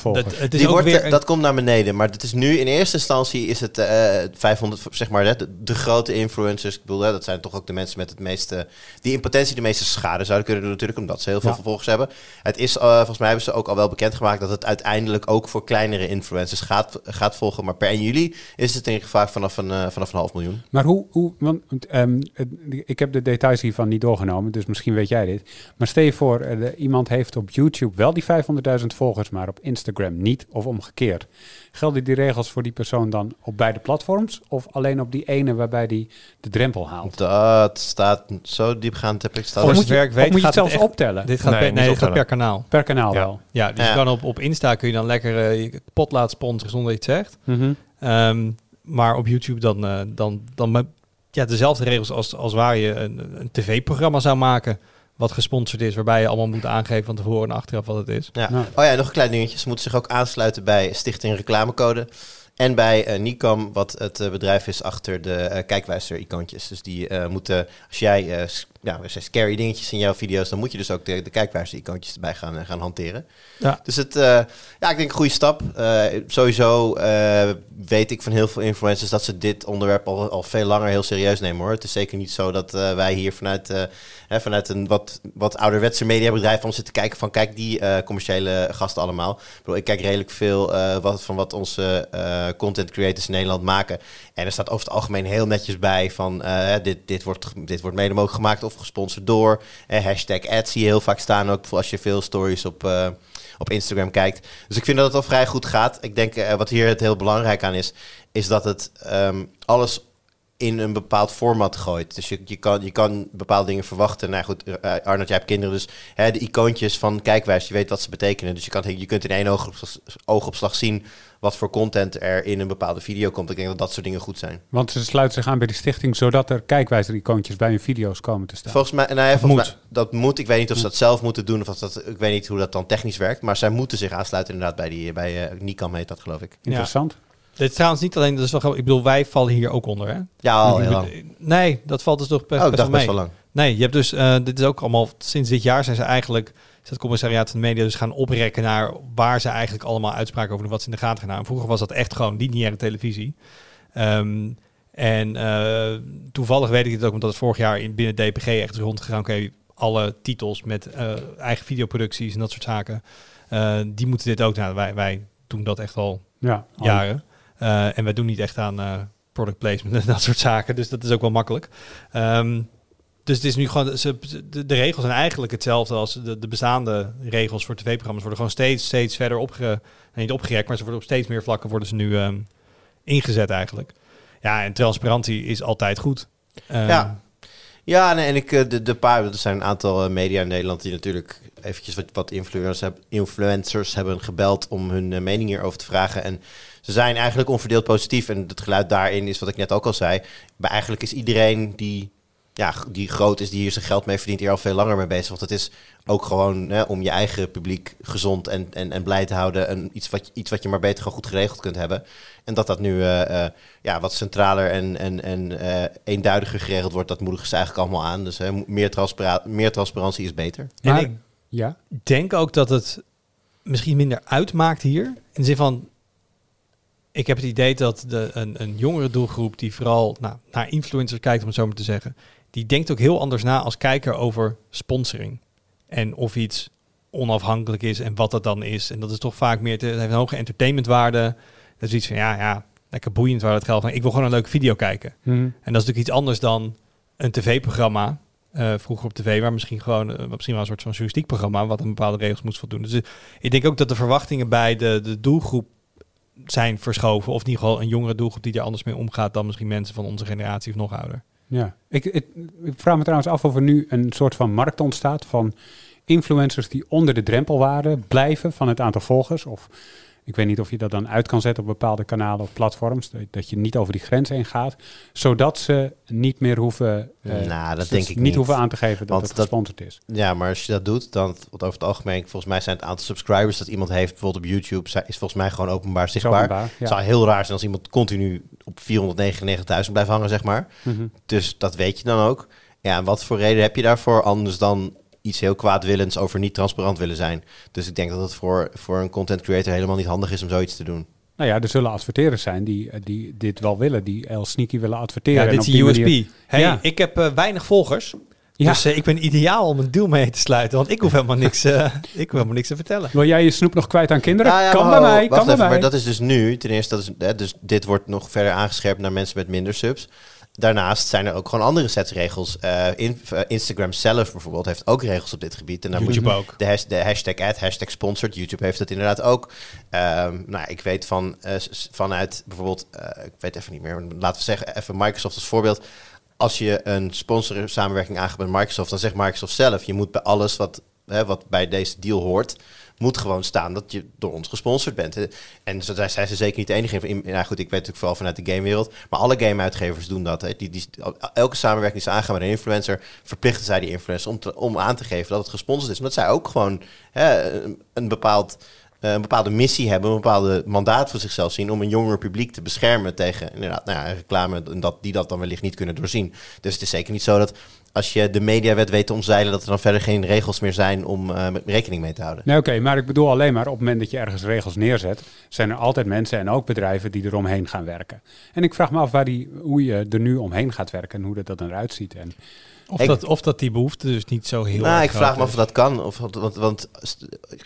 volgers. dat, het is Die ook wordt, weer... een- dat komt naar beneden. Maar het is nu in eerste instantie is het eh 500, zeg maar, de, de grote influencers. Ik bedoel, hè, dat zijn toch ook de mensen met het meeste, die in potentie de meeste schade zouden kunnen doen natuurlijk, omdat ze heel veel Ja. volgers hebben. Het is, eh, volgens mij hebben ze ook al wel bekendgemaakt dat het uiteindelijk ook voor kleinere influencers gaat, gaat volgen. Maar per 1 juli is het in gevaar vanaf een, eh, vanaf een half miljoen. Maar hoe, hoe want ehm, ik heb de details hiervan niet doorgenomen, dus misschien weet jij dit. Maar stel je voor, de- iemand heeft op YouTube wel die 500.000 volgers, maar op Instagram niet, of omgekeerd. Gelden die regels voor die persoon dan op beide platforms, of alleen op die ene waarbij die de drempel haalt? Dat staat zo diepgaand heb ik staan. Voor Of moet je, of weet moet je het zelfs echt- optellen? dit gaat, Nee, per, niet nee, dit gaat optellen. per kanaal. Per kanaal Ja. wel. Ja, dus Ja. je kan op, op Insta kun je dan lekker eh, je pot laten sponsoren zonder het zegt. Mhm. Ehm, maar op YouTube dan, eh, dan, dan met- ja, dezelfde regels als, als waar je een, een tv-programma zou maken. Wat gesponsord is, waarbij je allemaal moet aangeven van tevoren en achteraf wat het is. Ja. Nou. Oh ja, nog een klein dingetje. Ze moeten zich ook aansluiten bij Stichting Reclamecode. En bij eh, Nicom, wat het eh, bedrijf is achter de eh, kijkwijzer-icoontjes. Dus die eh, moeten, als jij eh, ja, er zijn scary dingetjes in jouw video's, dan moet je dus ook de, de kijkwijzer-icoontjes erbij gaan, eh, gaan hanteren. Ja. Dus het, eh, ja, ik denk een goede stap. Eh, sowieso weet ik van heel veel influencers dat ze dit onderwerp al, al veel langer heel serieus nemen hoor. Het is zeker niet zo dat wij hier vanuit, hè, vanuit een wat, wat ouderwetse mediabedrijf om zitten kijken van kijk die commerciële gasten allemaal. Ik, bedoel, ik kijk redelijk veel wat, van wat onze content creators in Nederland maken. En er staat over het algemeen heel netjes bij van dit, dit, wordt, dit wordt mede mogelijk gemaakt of gesponsord door. Eh, hashtag ad zie je heel vaak staan ook als je veel stories op, eh, op Instagram kijkt. Dus ik vind dat het al vrij goed gaat. Ik denk eh, wat hier het heel belangrijk aan is, is dat het ehm, alles in een bepaald format gooit. Dus je, je, kan, je kan bepaalde dingen verwachten. Nou goed, eh, Arnold, jij hebt kinderen, dus hè, de icoontjes van kijkwijs, je weet wat ze betekenen. Dus je, kan, je kunt in één oogopslag, oogopslag zien wat voor content er in een bepaalde video komt. Ik denk dat dat soort dingen goed zijn. Want ze sluiten zich aan bij die stichting, zodat er kijkwijzer-icoontjes bij hun video's komen te staan. Volgens mij, nou ja, volgens moet. mij, dat moet. Ik weet niet of ze dat zelf moeten doen of of dat, ik weet niet hoe dat dan technisch werkt. Maar zij moeten zich aansluiten inderdaad bij die, bij uh, Nikam heet dat geloof ik. Interessant. Dit is trouwens niet alleen, dat is wel grappig. Ik bedoel, wij vallen hier ook onder, hè? Ja, al heel lang. Nee, dat valt dus toch best, Oh, ik best dacht wel best wel lang. Nee, je hebt dus, eh, dit is ook allemaal, sinds dit jaar zijn ze eigenlijk, is het commissariaat van de media dus gaan oprekken naar waar ze eigenlijk allemaal uitspraken over doen, wat ze in de gaten gaan houden. Vroeger was dat echt gewoon lineaire televisie. Ehm, en eh, toevallig weet ik het ook, omdat het vorig jaar in, binnen DPG echt is rondgegaan. Oké, alle titels met eh, eigen videoproducties en dat soort zaken, eh, die moeten dit ook. Nou, wij, wij doen dat echt al Ja, al- jaren. Eh, en wij doen niet echt aan eh, product placement en dat soort zaken. Dus dat is ook wel makkelijk. Ehm, dus het is nu gewoon, de, regels zijn eigenlijk hetzelfde als de, de bestaande regels voor tv-programma's. Worden gewoon steeds, steeds verder opge, niet opgerekt, maar ze worden op steeds meer vlakken worden ze nu ehm, ingezet eigenlijk. Ja, en transparantie is altijd goed. Ehm, Ja. Ja, en ik, eh, de, de paar, er zijn een aantal media in Nederland die natuurlijk eventjes wat, wat influencers, heb- influencers hebben gebeld om hun mening hierover te vragen. En ze zijn eigenlijk onverdeeld positief. En het geluid daarin is wat ik net ook al zei. Maar eigenlijk is iedereen die, ja, die groot is, die hier zijn geld mee verdient, hier al veel langer mee bezig. Want het is ook gewoon hè, om je eigen publiek gezond en, en, en blij te houden. En iets wat, je- iets wat je maar beter gewoon goed geregeld kunt hebben. En dat dat nu eh, eh, ja, wat centraler en, en, en eh, eenduidiger geregeld wordt, dat moedigen ze eigenlijk allemaal aan. Dus hè, meer, transpara- meer transparantie is beter. En ik ja. denk ook dat het misschien minder uitmaakt hier. In de zin van, ik heb het idee dat de, een, een jongere doelgroep die vooral nou, naar influencers kijkt, om het zo maar te zeggen, die denkt ook heel anders na als kijker over sponsoring. En of iets onafhankelijk is en wat dat dan is. En dat is toch vaak meer, het heeft een hoge entertainmentwaarde. Dat is iets van, ja, ja, lekker boeiend waar het geld van. Ik wil gewoon een leuke video kijken. Mhm. En dat is natuurlijk iets anders dan een tv-programma. eh, vroeger op tv, maar misschien gewoon eh, misschien wel een soort van journalistiek programma, wat aan bepaalde regels moest voldoen. Dus eh, ik denk ook dat de verwachtingen bij de, de doelgroep zijn verschoven. Of in ieder geval een jongere doelgroep die er anders mee omgaat dan misschien mensen van onze generatie of nog ouder. Ja, ik, ik, vraag me trouwens af of er nu een soort van markt ontstaat van influencers die onder de drempelwaarde blijven van het aantal volgers. Of ik weet niet of je dat dan uit kan zetten op bepaalde kanalen of platforms, dat, je niet over die grens heen gaat, zodat ze niet meer hoeven, eh, Nou, dat denk ik niet niet. hoeven aan te geven dat het gesponsord is. Ja, maar als je dat doet, dan want over het algemeen, volgens mij zijn het aantal subscribers dat iemand heeft, bijvoorbeeld op YouTube, is volgens mij gewoon openbaar zichtbaar. openbaar, ja. Het zou heel raar zijn als iemand continu op 499.000 blijft hangen, zeg maar. Mhm. Dus dat weet je dan ook. Ja, en wat voor reden heb je daarvoor anders dan iets heel kwaadwillends over niet transparant willen zijn. Dus ik denk dat het voor, voor een content creator helemaal niet handig is om zoiets te doen. Nou ja, er zullen adverteerders zijn die, eh, die dit wel willen, die El Sneaky willen adverteren. Ja, dit is een USP. manier- Hey, Ja. ik heb eh, weinig volgers. Ja. Dus eh, ik ben ideaal om een deal mee te sluiten. Want ik hoef helemaal niks, eh, ik hoef helemaal niks te vertellen. Wil jij je snoep nog kwijt aan kinderen? Nou ja, kan maar bij mij, wacht kan bij mij. Maar dat is dus nu, ten eerste, dat is, hè, dus dit wordt nog verder aangescherpt naar mensen met minder subs. Daarnaast zijn er ook gewoon andere sets regels. Eh, in, eh, Instagram zelf bijvoorbeeld heeft ook regels op dit gebied. En daar moet je ook. de, de hashtag ad, hashtag sponsored. YouTube heeft het inderdaad ook. Ehm, nou, ik weet van, eh, vanuit bijvoorbeeld, ik weet even niet meer, laten we zeggen, even Microsoft als voorbeeld. Als je een sponsor samenwerking aangaat met Microsoft, dan zegt Microsoft zelf, je moet bij alles wat, hè, wat bij deze deal hoort, moet gewoon staan dat je door ons gesponsord bent. Eh, En zo zijn ze zeker niet de enige. in. Ja, goed, ik weet natuurlijk vooral vanuit de gamewereld. Maar alle gameuitgevers doen dat. Hè. Die, die, elke samenwerking die ze aangaan met een influencer, verplichten zij die influencer om, te, om aan te geven dat het gesponsord is. Omdat zij ook gewoon hè, een, een bepaald eh, een bepaalde missie hebben, een bepaalde mandaat voor zichzelf zien om een jonger publiek te beschermen tegen inderdaad, nou ja, reclame en dat, die dat dan wellicht niet kunnen doorzien. Dus het is zeker niet zo dat als je de mediawet weet te omzeilen, dat er dan verder geen regels meer zijn om eh, met rekening mee te houden. Nee, oké, maar ik bedoel alleen maar op het moment dat je ergens regels neerzet, zijn er altijd mensen en ook bedrijven die eromheen gaan werken. En ik vraag me af waar die, hoe je er nu omheen gaat werken en hoe dat, dat dan eruit ziet. En Of, Ik- dat, of dat die behoefte dus niet zo heel nou, erg ik vraag me af of dat kan. Of, want, want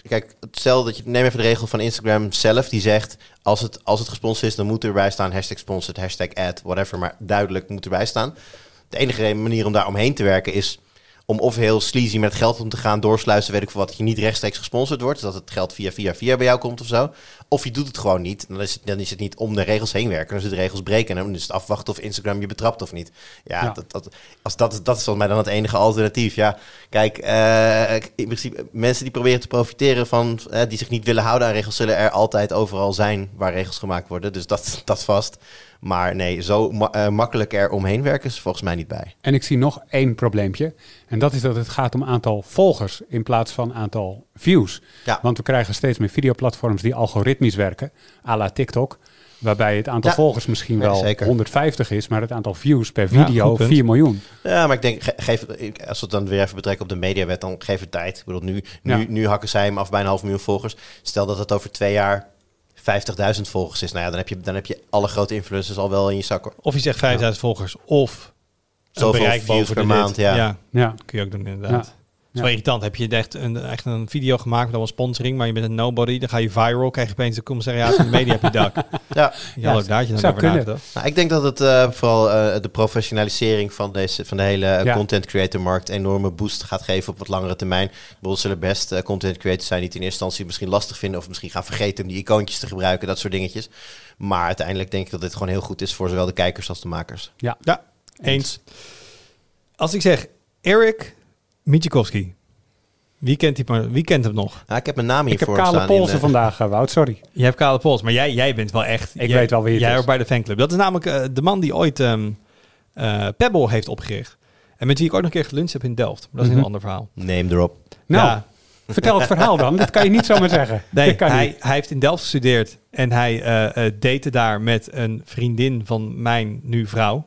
kijk, stel dat je neem even de regel van Instagram zelf, die zegt als het, als het gesponsord is, dan moet erbij staan hashtag sponsored, hashtag ad, whatever, maar duidelijk moet erbij staan. De enige manier om daar omheen te werken is om of heel sleazy met geld om te gaan, doorsluizen, weet ik veel wat, dat je niet rechtstreeks gesponsord wordt, dat het geld via via via bij jou komt of zo. Of je doet het gewoon niet, dan is het, dan is het niet om de regels heen werken, dan is het de regels breken en dan is het afwachten of Instagram je betrapt of niet. Ja, Ja. Dat, dat, als dat, dat is volgens mij dan het enige alternatief. Ja, kijk, eh, in principe, mensen die proberen te profiteren van, eh, die zich niet willen houden aan regels, zullen er altijd overal zijn waar regels gemaakt worden. Dus dat, dat vast. Maar nee, zo ma- eh, makkelijk er omheen werken is volgens mij niet bij. En ik zie nog één probleempje. En dat is dat het gaat om aantal volgers in plaats van aantal views. Ja. Want we krijgen steeds meer videoplatforms die algoritmisch werken, à la TikTok. Waarbij het aantal Ja. volgers misschien wel zeker. 150 is, maar het aantal views per video goed punt. 4 miljoen. Ja, maar ik denk, ge- geef, als we het dan weer even betrekken op de mediawet, dan geef het tijd. Ik bedoel, nu, nu, nu hakken zij hem af bij een half miljoen volgers. Stel dat het over twee jaar 50.000 volgers is. Nou ja, dan heb, je, dan heb je alle grote influencers al wel in je zak. hoor. Of je zegt 5000 volgers of Zoveel bereik views boven per de maand, ja. ja. Ja, kun je ook doen inderdaad. Ja. Het is wel irritant. Heb je echt een, echt een video gemaakt met allemaal sponsoring, maar je bent een nobody, dan ga je viral, krijg je opeens de commissariaat van de media op je dak. Ja. Ja, ook daar had je dan zou over kunnen. nagedacht. Nou, ik denk dat het eh, vooral eh, de professionalisering van, deze, van de hele eh, Ja. content creator markt enorme boost gaat geven op wat langere termijn. Er zullen best eh, content creators zijn die het in eerste instantie misschien lastig vinden of misschien gaan vergeten om die icoontjes te gebruiken, dat soort dingetjes. Maar uiteindelijk denk ik dat dit gewoon heel goed is voor zowel de kijkers als de makers. Ja, eens. Als ik zeg Eric Michikowski, wie kent, die, maar- wie kent hem nog? Nou, ik heb mijn naam ik heb kale polsen eh, vandaag, Wout, sorry. Je hebt kale pols, maar jij, jij bent wel echt... Ik jij, weet wel wie het Jij is. bij de fanclub. Dat is namelijk eh, de man die ooit ehm, eh, Pebble heeft opgericht. En met wie ik ook nog een keer geluncht heb in Delft. Maar dat is een Mhm. heel ander verhaal. Name erop. Nou, Ja, vertel het verhaal dan. Dat kan je niet zomaar zeggen. Nee, hij, niet. hij heeft in Delft gestudeerd en hij eh eh, date daar met een vriendin van mijn nu vrouw.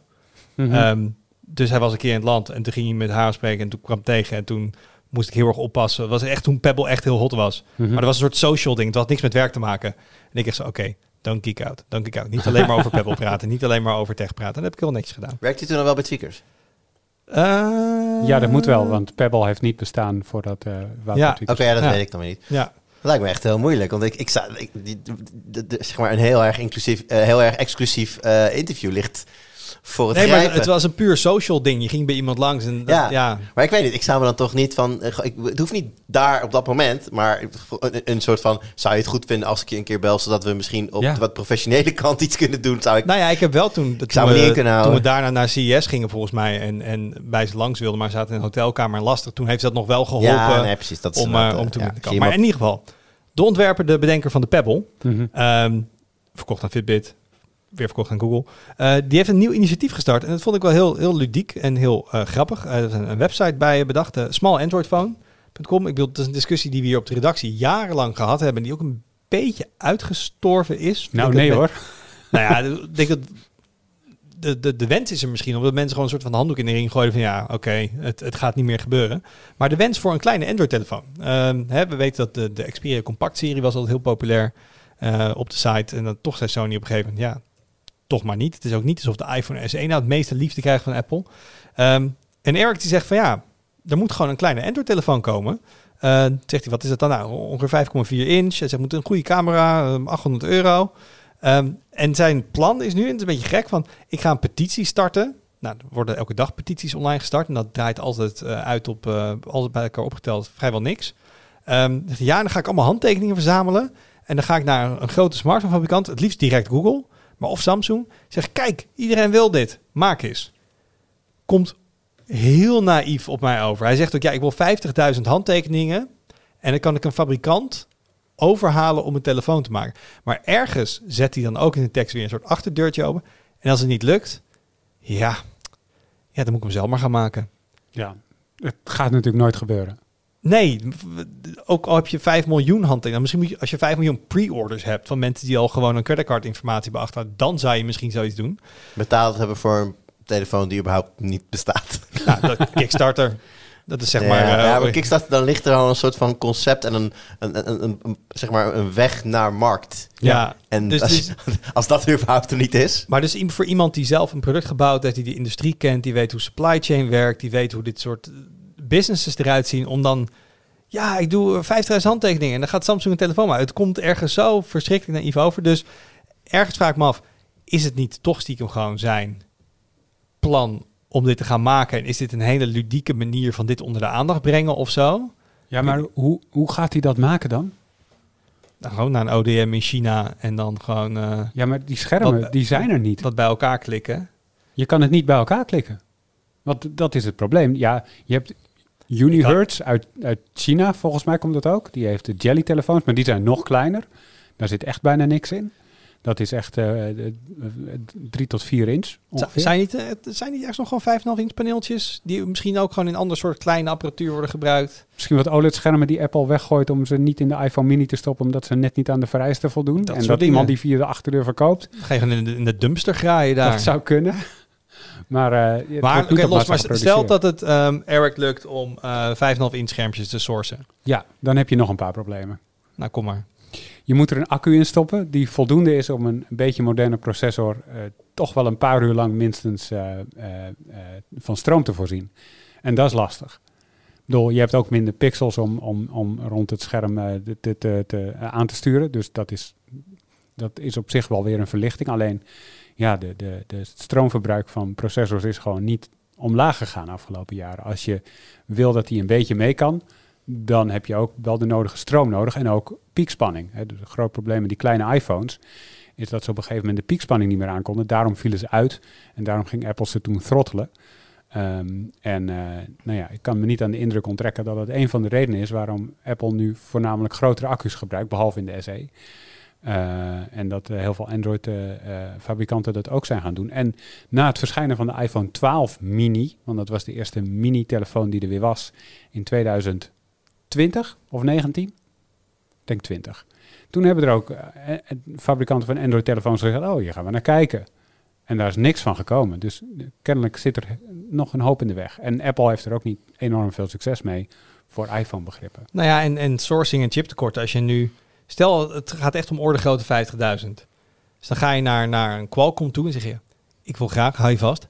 Mhm. Ehm, dus hij was een keer in het land en toen ging hij met haar spreken en toen kwam ik tegen en toen moest ik heel erg oppassen. Het was echt toen Pebble echt heel hot was. Mhm. Maar dat was een soort social ding. Het had niks met werk te maken. En ik dacht zo, oké, don't geek out, don't geek out. Niet alleen maar over Pebble praten, niet alleen maar over tech praten. Dat heb ik heel netjes gedaan. Werkt hij toen al wel bij Tweakers? Eh, Ja, dat moet wel, want Pebble heeft niet bestaan voordat eh Wout Ja, Oké, ja, dat Ja. weet ik dan weer niet. Ja, Dat lijkt me echt heel moeilijk, want ik, ik sta, ik, die, de- de- zeg maar een heel erg inclusief, eh, heel erg exclusief eh, interview ligt voor het nee, maar het was een puur social ding. Je ging bij iemand langs en dat- Ja. ja. Maar ik weet niet, ik zou me dan toch niet van... eh, Ik, het hoeft niet daar op dat moment, maar een, een soort van... Zou je het goed vinden als ik je een keer bel, zodat we misschien op Ja. de wat professionele kant iets kunnen doen? Zou ik... Nou ja, ik heb wel toen, zou we, kunnen toen we daarna naar CES gingen volgens mij en, en bij ze langs wilden, maar zaten in een hotelkamer en lastig. Toen heeft dat nog wel geholpen ja, nee, precies. Dat om, eh, om te ja, komen. Maar in ieder geval, de ontwerper, de bedenker van de Pebble, Mhm. ehm, verkocht aan Fitbit, weer verkocht aan Google. eh, die heeft een nieuw initiatief gestart en dat vond ik wel heel, heel ludiek en heel eh, grappig. Eh, er is een, een website bij bedacht, uh, smallandroidphone.com. Ik bedoel, het is een discussie die we hier op de redactie jarenlang gehad hebben, die ook een beetje uitgestorven is. Nou, nee dat- hoor. Nou ja, ik denk dat de, de, de wens is er misschien omdat mensen gewoon een soort van handdoek in de ring gooien van ja, oké, het, het gaat niet meer gebeuren. Maar de wens voor een kleine Android-telefoon. Hè, we weten dat de, de Xperia Compact-serie was altijd heel populair op de site. En dan toch zei Sony op een gegeven moment, ja, toch maar niet. Het is ook niet alsof de iPhone SE nou het meeste liefde krijgt van Apple. Ehm, en Eric die zegt van ja, er moet gewoon een kleine Android-telefoon komen. Uh, zegt hij, wat is het dan nou? Ongeveer 5,4 inch. Hij zegt, moet een goede camera, 800 ehm, euro. Um, en zijn plan is nu, het is een beetje gek, van ik ga een petitie starten. Nou, er worden elke dag petities online gestart. En dat draait altijd uh, uit op, uh, altijd bij elkaar opgeteld, vrijwel niks. Ja, dan ga ik allemaal handtekeningen verzamelen. En dan ga ik naar een grote smartphonefabrikant, het liefst direct Google, maar of Samsung. Zeg, kijk, iedereen wil dit, maak eens. Komt heel naïef op mij over. Hij zegt ook, ja, ik wil 50.000 handtekeningen. En dan kan ik een fabrikant overhalen om een telefoon te maken. Maar ergens zet hij dan ook in de tekst weer een soort achterdeurtje open. En als het niet lukt, ja, ja dan moet ik hem zelf maar gaan maken. Ja, het gaat natuurlijk nooit gebeuren. Nee, ook al heb je 5 miljoen handtekeningen. Misschien moet je, als je 5 miljoen pre-orders hebt van mensen die al gewoon een creditcardinformatie beachteren, dan zou je misschien zoiets doen. Betaald hebben voor een telefoon die überhaupt niet bestaat. Nou, dat Kickstarter. Dat is zeg ja, maar... Uh, ja, maar Kickstarter, dan ligt er al een soort van concept en een, een, een, een zeg maar een weg naar markt. Ja, en dus, als, dus, als dat überhaupt er niet is. Maar dus voor iemand die zelf een product gebouwd heeft, die de industrie kent, die weet hoe supply chain werkt, die weet hoe dit soort businesses eruit zien, om dan... Ja, ik doe 50.000 handtekeningen en dan gaat Samsung een telefoon maar Het komt ergens zo verschrikkelijk naïef over. Dus ergens vraag ik me af, is het niet toch stiekem gewoon zijn plan om dit te gaan maken? En is dit een hele ludieke manier van dit onder de aandacht brengen of zo? Ja, maar hoe, hoe gaat hij dat maken dan? Nou, gewoon naar een ODM in China en dan gewoon... Uh, ja, maar die schermen, die zijn er niet. Wat bij elkaar klikken. Je kan het niet bij elkaar klikken. Want dat is het probleem. Ja, je hebt Unihertz uit, uit China, volgens mij komt dat ook. Die heeft de Jelly-telefoons, maar die zijn nog kleiner. Daar zit echt bijna niks in. Dat is echt uh, 3 tot 4 inch. Ongeveer. Zijn niet, zijn niet echt nog gewoon 5,5 inch paneeltjes die misschien ook gewoon in ander soort kleine apparatuur worden gebruikt? Misschien wat OLED-schermen die Apple weggooit om ze niet in de iPhone Mini te stoppen, omdat ze net niet aan de vereisten voldoen. Dat en dat dingen. iemand die via de achterdeur verkoopt. Ga je in de, in de dumpster graaien daar? Dat zou kunnen. Maar, uh, maar, okay, los, maar stel dat het um, Eric lukt om uh, 5,5 inch schermpjes te sourcen. Ja, dan heb je nog een paar problemen. Nou, kom maar. Je moet er een accu in stoppen die voldoende is om een beetje moderne processor uh, toch wel een paar uur lang minstens van stroom te voorzien. En dat is lastig. Bedoel, je hebt ook minder pixels om, om, om rond het scherm te, te, te, aan te sturen. Dus dat is, dat is op zich wel weer een verlichting. Alleen ja, de, de, de stroomverbruik van processors is gewoon niet omlaag gegaan de afgelopen jaren. Als je wil dat hij een beetje mee kan, dan heb je ook wel de nodige stroom nodig en ook piekspanning. Dus een groot probleem met die kleine iPhones is dat ze op een gegeven moment de piekspanning niet meer aankonden. Daarom vielen ze uit en daarom ging Apple ze toen throttelen. Um, en uh, nou ja, ik kan me niet aan de indruk onttrekken dat het een van de redenen is waarom Apple nu voornamelijk grotere accu's gebruikt, behalve in de SE. Uh, en dat uh, heel veel Android-fabrikanten dat ook zijn gaan doen. En na het verschijnen van de iPhone 12 mini, want dat was de eerste mini-telefoon die er weer was in 2000. 20 of 19? Ik denk 20. Toen hebben er ook eh, eh, fabrikanten van Android-telefoons gezegd: Oh, hier gaan we naar kijken. En daar is niks van gekomen. Dus eh, kennelijk zit er nog een hoop in de weg. En Apple heeft er ook niet enorm veel succes mee voor iPhone-begrippen. Nou ja, en, en sourcing en chiptekorten. Als je nu. Stel, het gaat echt om orde grote 50.000. Dus dan ga je naar, naar een Qualcomm toe en zeg je: Ik wil graag, hou je vast,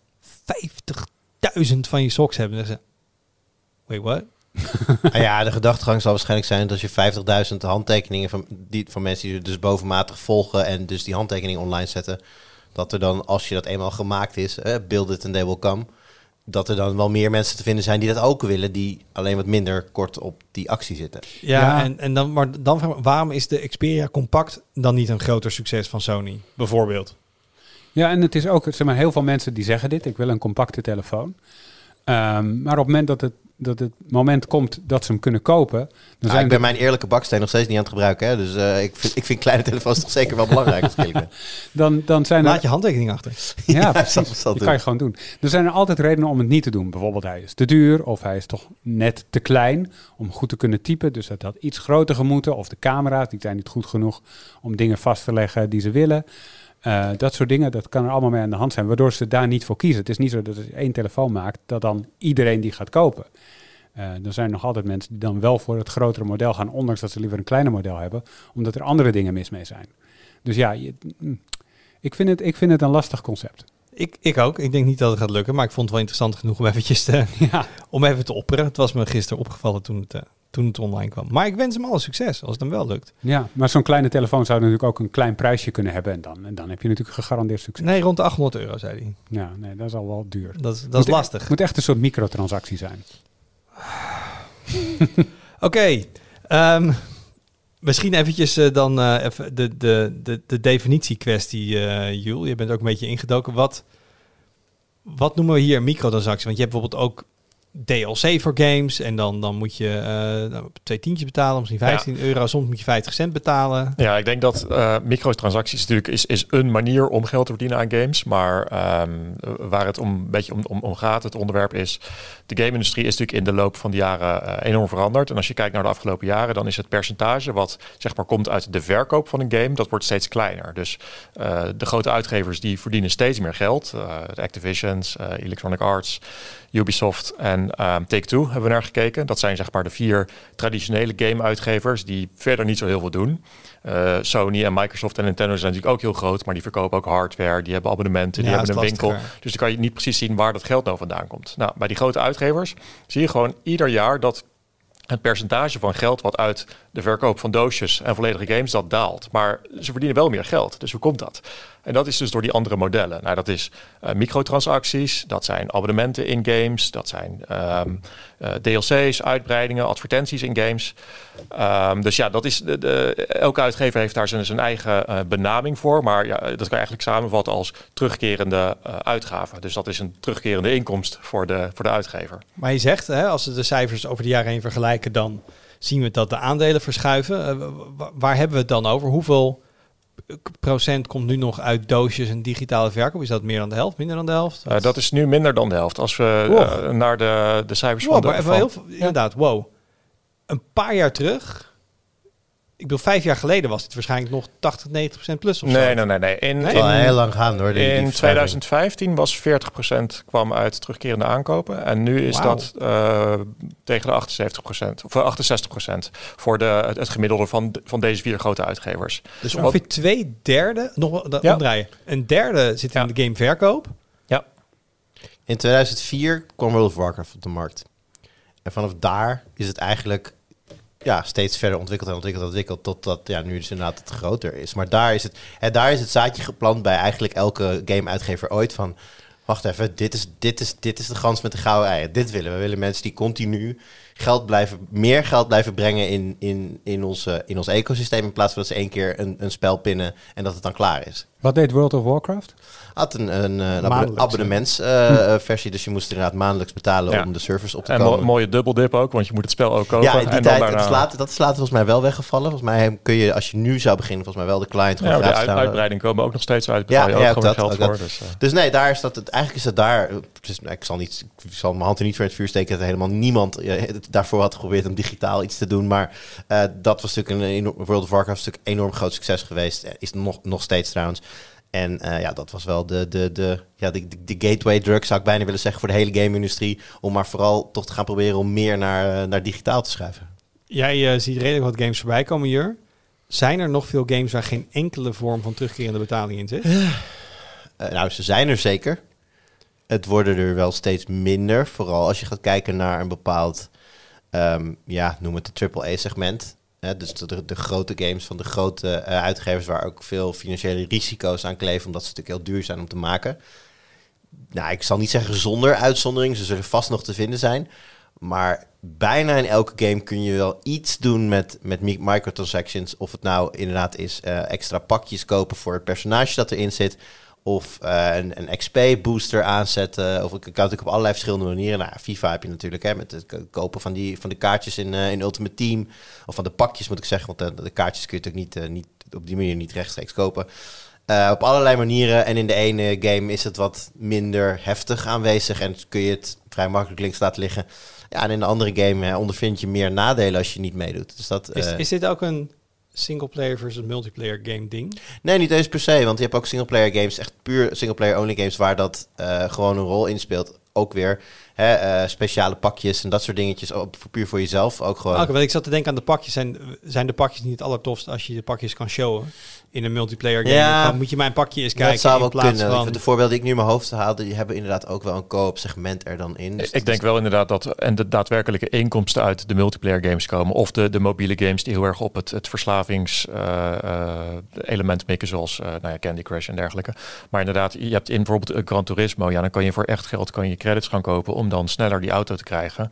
50.000 van je socks hebben. Dan ze: Wait, what? Ah ja, de gedachtegang zal waarschijnlijk zijn dat je 50.000 handtekeningen van, die, van mensen die dus bovenmatig volgen en dus die handtekening online zetten, dat er dan, als je dat eenmaal gemaakt is, eh, build it and they will come, dat er dan wel meer mensen te vinden zijn die dat ook willen, die alleen wat minder kort op die actie zitten. Ja, ja. En, en dan, maar dan waarom is de Xperia Compact dan niet een groter succes van Sony, bijvoorbeeld? Ja, en het is ook, zeg maar, heel veel mensen die zeggen dit, ik wil een compacte telefoon. Um, maar op het moment dat het dat het moment komt dat ze hem kunnen kopen. Dan ah, zijn ik ben mijn eerlijke baksteen nog steeds niet aan het gebruiken. Hè? Dus uh, ik, vind, ik vind kleine telefoons toch zeker wel belangrijk. als ik dan, dan zijn Laat je handtekening achter. Ja, ja precies. Dat, kan je gewoon doen. Er zijn er altijd redenen om het niet te doen. Bijvoorbeeld hij is te duur of hij is toch net te klein om goed te kunnen typen. Dus dat had iets groter gemoeten. Of de camera's, die zijn niet goed genoeg om dingen vast te leggen die ze willen. Eh, dat soort dingen, dat kan er allemaal mee aan de hand zijn, waardoor ze daar niet voor kiezen. Het is niet zo dat als je één telefoon maakt, dat dan iedereen die gaat kopen. Uh, er zijn nog altijd mensen die dan wel voor het grotere model gaan, ondanks dat ze liever een kleiner model hebben, omdat er andere dingen mis mee zijn. Dus ja, je, mm, ik, vind het, ik vind het een lastig concept. Ik, ik ook. Ik denk niet dat het gaat lukken, maar ik vond het wel interessant genoeg om eventjes te, ja. om even te opperen. Het was me gisteren opgevallen toen het, uh, toen het online kwam. Maar ik wens hem alle succes, als het hem wel lukt. Ja, maar zo'n kleine telefoon zou natuurlijk ook een klein prijsje kunnen hebben. En dan, en dan heb je natuurlijk gegarandeerd succes. Nee, rond de 800 euro, zei hij. Ja, nee, dat is al wel duur. Dat, is, dat is lastig. Het moet echt een soort microtransactie zijn. Oké, okay, um, misschien eventjes uh, dan uh, even de, de, de, de definitiekwestie, uh, Jules. Je bent ook een beetje ingedoken. Wat, wat noemen we hier microtransactie? Want je hebt bijvoorbeeld ook DLC voor games. En dan, dan moet je uh, twee tientjes betalen, misschien 15 euro. Soms moet je 50 cent betalen. Ja, ik denk dat uh, microtransacties natuurlijk is, is een manier om geld te verdienen aan games. Maar um, waar het om, een beetje om, om, om gaat, het onderwerp is... De game-industrie is natuurlijk in de loop van de jaren uh, enorm veranderd. En als je kijkt naar de afgelopen jaren, dan is het percentage wat zeg maar komt uit de verkoop van een game, dat wordt steeds kleiner. Dus de grote uitgevers die verdienen steeds meer geld. de Activisions, Electronic Arts, Ubisoft en um, Take-Two hebben we naar gekeken. Dat zijn zeg maar de vier traditionele game-uitgevers die verder niet zo heel veel doen. Uh, Sony en Microsoft en Nintendo zijn natuurlijk ook heel groot, maar die verkopen ook hardware, die hebben abonnementen, die ja, hebben een winkel. Dus dan kan je niet precies zien waar dat geld nou vandaan komt. Nou, bij die grote uitgevers zie je gewoon ieder jaar dat het percentage van geld wat uit de verkoop van doosjes en volledige games, dat daalt. Maar ze verdienen wel meer geld. Dus hoe komt dat? En dat is dus door die andere modellen. Nou, dat is uh, microtransacties, dat zijn abonnementen in games, dat zijn um, uh, DLC's, uitbreidingen, advertenties in games. Um, dus ja, dat is de, elke uitgever heeft daar zijn, zijn eigen uh, benaming voor. Maar ja, dat kan je eigenlijk samenvatten als terugkerende uitgaven. Dus dat is een terugkerende inkomst voor de, voor de uitgever. Maar je zegt, hè, als we de cijfers over de jaren heen vergelijken, dan zien we dat de aandelen verschuiven. waar hebben we het dan over? Hoeveel procent komt nu nog uit doosjes en digitale verkoop? Is dat meer dan de helft, minder dan de helft? Uh, dat is nu minder dan de helft. Als we wow. uh, naar de, de cijfers wow, van... De, van heel veel, ja. Inderdaad, wow. Een paar jaar terug... Ik bedoel, vijf jaar geleden was het waarschijnlijk nog 80, 90 procent plus of nee, zo. Nee, nee, nee. In, in, al heel lang gaan hoor. Die, in die 2015 was 40 procent kwam uit terugkerende aankopen. En nu is wow. dat uh, tegen de 78 procent. Of 68 procent voor de, het, het, gemiddelde van, van deze vier grote uitgevers. Dus ongeveer twee derde, nog dat ja. omdraaien. Een derde zit in ja. de gameverkoop. Ja. In 2004 kwam World of Warcraft op de markt. En vanaf daar is het eigenlijk ja, steeds verder ontwikkeld en ontwikkeld en ontwikkeld. Totdat ja, nu dus inderdaad het groter is. Maar daar is het, hè, daar is het zaadje geplant bij eigenlijk elke game-uitgever ooit van. Wacht even, dit is, dit, is, dit is de gans met de gouden eieren. Dit willen. We willen mensen die continu geld blijven, meer geld blijven brengen in, in, in, ons, in ons ecosysteem. In plaats van dat ze één keer een, een spel pinnen en dat het dan klaar is. Wat deed World of Warcraft? Had een, een, een abonnementsversie, uh, hm. dus je moest inderdaad maandelijks betalen ja. om de service op te en komen. En mooie dubbeldip ook, want je moet het spel ook kopen. Ja, in die en tijd, daarna... dat, is later, dat is later volgens mij wel weggevallen. Volgens mij kun je, als je nu zou beginnen, volgens mij wel de client gewoon ja, de uit, uitbreiding komen ook nog steeds uit. Ja, ja, ook, dat, geld ook voor. Dat. Dus, uh. dus nee, daar is dat, het, eigenlijk is het daar, dus, ik, zal niet, ik zal mijn hand er niet voor in het vuur steken, dat helemaal niemand uh, daarvoor had geprobeerd om digitaal iets te doen. Maar uh, dat was natuurlijk een enorm, World of Warcraft een enorm groot succes geweest. Is nog, nog steeds trouwens. En uh, ja, dat was wel de, de, de, ja, de, de, gateway drug, zou ik bijna willen zeggen, voor de hele game-industrie. Om maar vooral toch te gaan proberen om meer naar, naar digitaal te schuiven. Jij uh, ziet redelijk wat games voorbij komen hier. Zijn er nog veel games waar geen enkele vorm van terugkerende betaling in zit? nou, ze zijn er zeker. Het worden er wel steeds minder. Vooral als je gaat kijken naar een bepaald, um, ja, noem het de AAA-segment. Dus de, de, grote games van de grote uh, uitgevers waar ook veel financiële risico's aan kleven, omdat ze natuurlijk heel duur zijn om te maken. Nou, ik zal niet zeggen zonder uitzondering, ze zullen vast nog te vinden zijn. Maar bijna in elke game kun je wel iets doen met, met microtransactions. Of het nou inderdaad is uh, extra pakjes kopen voor het personage dat erin zit. Of uh, een, een XP-booster aanzetten. Of ik kan natuurlijk op allerlei verschillende manieren. Nou, FIFA heb je natuurlijk hè, met het kopen van, die, van de kaartjes in, uh, in Ultimate Team. Of van de pakjes moet ik zeggen. Want de, de kaartjes kun je natuurlijk niet, niet op die manier niet rechtstreeks kopen. op allerlei manieren. En in de ene game is het wat minder heftig aanwezig. En kun je het vrij makkelijk links laten liggen. Ja, en in de andere game ondervind je meer nadelen als je niet meedoet. Dus dat, is, is dit ook een singleplayer versus multiplayer game ding? Nee, niet eens per se. Want je hebt ook singleplayer games, echt puur singleplayer only games, waar dat eh, gewoon een rol in speelt. Ook weer hè, eh, speciale pakjes en dat soort dingetjes. Op, voor, puur voor jezelf ook gewoon. Oké, want ik zat te denken aan de pakjes. Zijn, zijn de pakjes niet het allertofst als je de pakjes kan showen in een multiplayer game? Ja. Dan moet je mijn pakje eens kijken dat zou wel kunnen. Van... de voorbeelden die ik nu in mijn hoofd haalde, die hebben inderdaad ook wel een co-op segment er dan in. Dus ik denk is- wel inderdaad dat en de daadwerkelijke inkomsten uit de multiplayer games komen. Of de, de mobiele games die heel erg op het, het verslavingselement mikken, zoals eh, nou ja, Candy Crush en dergelijke. Maar inderdaad, je hebt in bijvoorbeeld een Gran Turismo, ja, dan kan je voor echt geld kan je credits gaan kopen om dan sneller die auto te krijgen.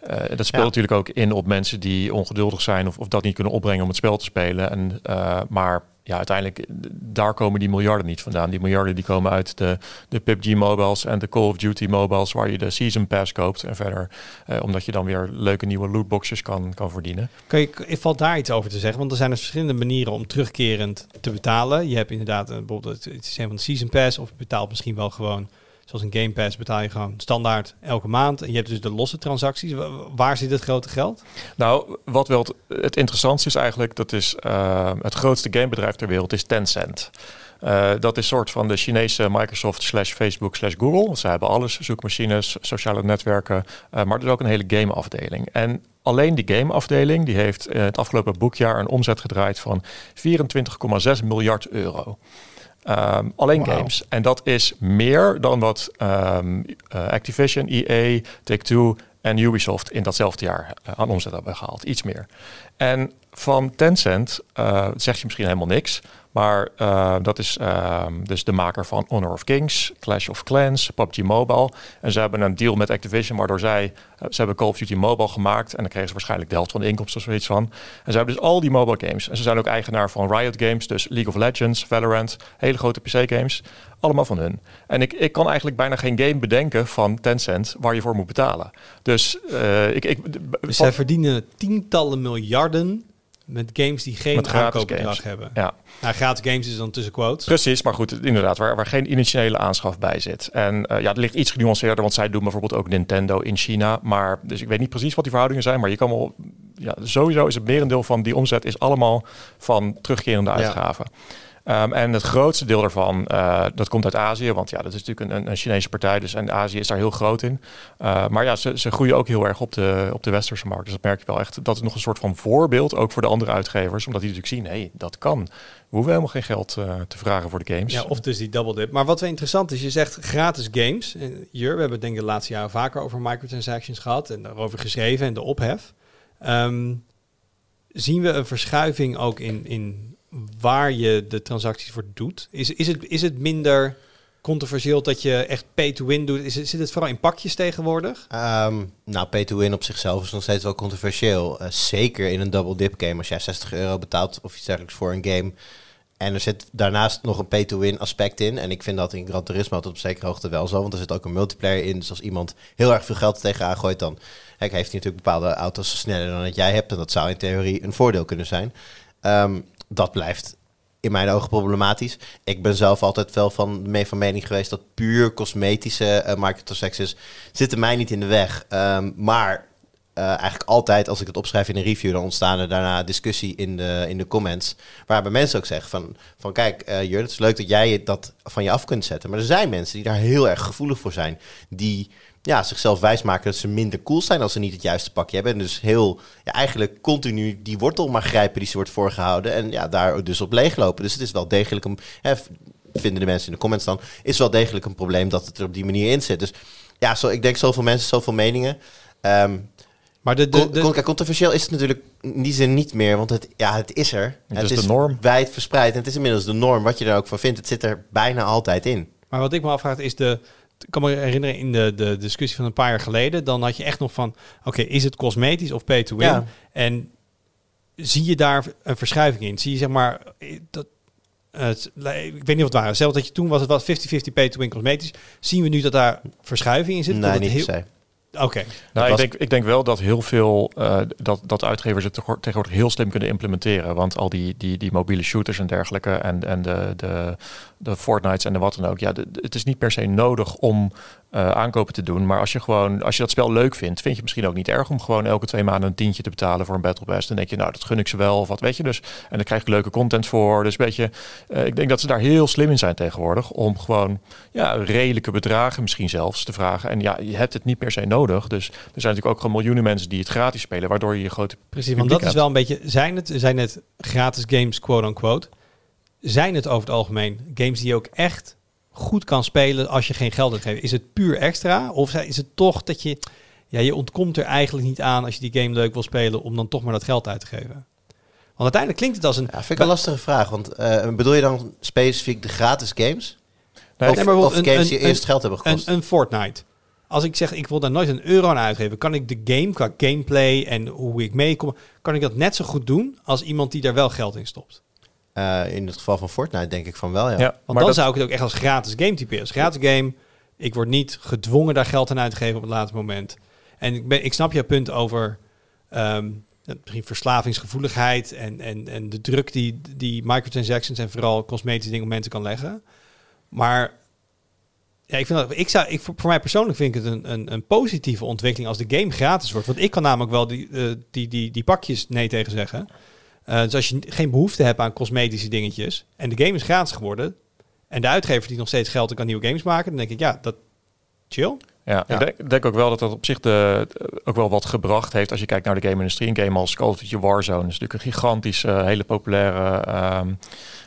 Eh, dat speelt Ja. natuurlijk ook in op mensen die ongeduldig zijn of, of dat niet kunnen opbrengen om het spel te spelen. En, eh, maar ja, uiteindelijk, eh, daar komen die miljarden niet vandaan. Die miljarden die komen uit de, de PUBG mobiles en de Call of Duty mobiles, waar je de Season Pass koopt. En verder, eh, omdat je dan weer leuke nieuwe lootboxes kan, kan verdienen. Kan je, valt daar iets over te zeggen? Want er zijn dus verschillende manieren om terugkerend te betalen. Je hebt inderdaad een, bijvoorbeeld het systeem van de Season Pass. Of je betaalt misschien wel gewoon, zoals een Game Pass, betaal je gewoon standaard elke maand. En je hebt dus de losse transacties. Wa- Waar zit het grote geld? Nou, wat wel het, interessantste is eigenlijk, dat is eh, het grootste gamebedrijf ter wereld is Tencent. Eh, dat is soort van de Chinese Microsoft slash Facebook slash Google. Ze hebben alles, zoekmachines, sociale netwerken, eh, maar er is ook een hele gameafdeling. En alleen die gameafdeling die heeft het afgelopen boekjaar een omzet gedraaid van 24,6 miljard euro. Ehm, alleen games. En dat is meer dan wat ehm, eh, Activision, EA, Take-Two en Ubisoft in datzelfde jaar eh, aan omzet hebben gehaald. Iets meer. En van Tencent eh zeg je misschien helemaal niks. Maar eh, dat is ehm, dus de maker van Honor of Kings, Clash of Clans, PUBG Mobile. En ze hebben een deal met Activision waardoor zij... eh, ze hebben Call of Duty Mobile gemaakt. En dan kregen ze waarschijnlijk de helft van de inkomsten of zoiets van. En ze hebben dus al die mobile games. En ze zijn ook eigenaar van Riot Games. Dus League of Legends, Valorant, hele grote PC-games. Allemaal van hun. En ik, ik kan eigenlijk bijna geen game bedenken van Tencent waar je voor moet betalen. Dus ik... ik Dus zij verdienen tientallen miljarden met games die geen aankoopbedrag hebben. ja. Nou, gratis games is dan tussen quotes. Precies, maar goed, inderdaad, waar, waar geen initiële aanschaf bij zit. En eh, ja, het ligt iets genuanceerder, want zij doen bijvoorbeeld ook Nintendo in China. Maar dus ik weet niet precies wat die verhoudingen zijn, maar je kan wel, ja, sowieso is het merendeel van die omzet is allemaal van terugkerende uitgaven. Ehm, en het grootste deel daarvan, eh, dat komt uit Azië, want ja, dat is natuurlijk een, een Chinese partij, dus en Azië is daar heel groot in. Uh, maar ja, ze, ze groeien ook heel erg op de, op de westerse markt. Dus dat merk je wel echt. Dat is nog een soort van voorbeeld, ook voor de andere uitgevers, omdat die natuurlijk zien, hé, hey, dat kan. We hoeven helemaal geen geld uh, te vragen voor de games. Ja, of dus die double dip. Maar wat wel interessant is, je zegt gratis games. Hier, we hebben denk ik de laatste jaren vaker over microtransactions gehad en daarover geschreven en de ophef. Um, zien we een verschuiving ook in, in waar je de transacties voor doet? Is, is, het, is het minder controversieel dat je echt pay-to-win doet? Is zit het vooral in pakjes tegenwoordig? Um, nou, pay-to-win op zichzelf is nog steeds wel controversieel. Uh, zeker in een double dip game. Als jij 60 euro betaalt of iets dergelijks voor een game... En er zit daarnaast nog een pay-to-win aspect in. En ik vind dat in Gran Turismo tot op zekere hoogte wel zo. Want er zit ook een multiplayer in. Dus als iemand heel erg veel geld tegenaan gooit... dan heeft hij natuurlijk bepaalde auto's sneller dan dat jij hebt. En dat zou in theorie een voordeel kunnen zijn. Um, dat blijft in mijn ogen problematisch. Ik ben zelf altijd wel van, mee van mening geweest dat puur cosmetische uh, microtransactions zitten mij niet in de weg. Um, maar uh, eigenlijk altijd als ik het opschrijf in een review, dan ontstaan er daarna discussie in de, in de comments. Waarbij mensen ook zeggen van, van kijk, uh, Jur, het is leuk dat jij dat van je af kunt zetten. Maar er zijn mensen die daar heel erg gevoelig voor zijn. Die ja, zichzelf wijsmaken dat ze minder cool zijn als ze niet het juiste pakje hebben. En dus heel, ja, eigenlijk continu die wortel maar grijpen die ze wordt voorgehouden. En ja, daar dus op leeglopen. Dus het is wel degelijk een, hè, vinden de mensen in de comments dan, is wel degelijk een probleem dat het er op die manier in zit. Dus ja, zo, ik denk zoveel mensen, zoveel meningen. Um, maar de, de, controversieel is het natuurlijk in die zin niet meer, want het, ja, het is er. Het, het is, is de norm. wijd verspreid en het is inmiddels de norm. Wat je er ook van vindt, het zit er bijna altijd in. Maar wat ik me afvraag is de, ik kan me herinneren in de, de discussie van een paar jaar geleden, dan had je echt nog van, oké, okay, is het cosmetisch of pay to win? Ja. En zie je daar een verschuiving in? Zie je zeg maar, dat, uh, ik weet niet wat het waren. Zelfs dat je toen was het was 50-50 pay to win cosmetisch. Zien we nu dat daar verschuiving in zit? Nee, dat niet heel... Oké. Okay. Nou, ik, denk, ik denk wel dat heel veel uh, dat, dat uitgevers het tegenwoordig heel slim kunnen implementeren. Want al die, die, die mobiele shooters en dergelijke en, en de, de, de Fortnites en de wat dan ook. Ja, de, het is niet per se nodig om eh, aankopen te doen. Maar als je gewoon, als je dat spel leuk vindt, vind je het misschien ook niet erg om gewoon elke twee maanden een tientje te betalen voor een Battle Pass. Dan denk je, nou, dat gun ik ze wel, of wat weet je dus. En dan krijg je leuke content voor. Dus weet je, eh, ik denk dat ze daar heel slim in zijn tegenwoordig. Om gewoon ja, redelijke bedragen misschien zelfs te vragen. En ja, je hebt het niet per se nodig. Dus er zijn natuurlijk ook gewoon miljoenen mensen die het gratis spelen, waardoor je je grote Precies, want dat is wel een beetje... Zijn het, zijn het gratis games, quote-unquote? Zijn het over het algemeen games die je ook echt goed kan spelen als je geen geld uitgeeft? Is het puur extra? Of is het toch dat je... Ja, je ontkomt er eigenlijk niet aan als je die game leuk wil spelen... om dan toch maar dat geld uit te geven. Want uiteindelijk klinkt het als een... Ja, vind ik een lastige vraag. Want eh, bedoel je dan specifiek de gratis games? Nee, of, Nee, maar of bijvoorbeeld games een- die een- eerst geld hebben Een, gekost? een Fortnite. Als ik zeg, ik wil daar nooit een euro aan uitgeven... kan ik de game qua gameplay en hoe ik meekom... kan ik dat net zo goed doen als iemand die daar wel geld in stopt. Eh, in het geval van Fortnite denk ik van wel, ja. Ja, Want maar dan dat- zou ik het ook echt als gratis game typeren. Als gratis game, ik word niet gedwongen daar geld aan uit te geven op het laatste moment. En ik, ben, ik snap je punt over ehm, misschien verslavingsgevoeligheid en, en, en de druk die, die microtransactions en vooral cosmetische dingen op mensen kan leggen. Maar ja, ik vind dat, ik zou, ik, voor voor mij persoonlijk vind ik het een, een, een positieve ontwikkeling als de game gratis wordt. Want ik kan namelijk wel die, eh, die, die, die pakjes nee tegen zeggen. Eh, dus als je geen behoefte hebt aan cosmetische dingetjes en de game is gratis geworden en de uitgever die nog steeds geld en kan nieuwe games maken, dan denk ik ja, dat chill. Ja, Ja. ik denk, denk ook wel dat dat op zich de, ook wel wat gebracht heeft als je kijkt naar de game-industrie. Een game als Call of Duty Warzone is natuurlijk een gigantisch, eh, hele populaire ehm,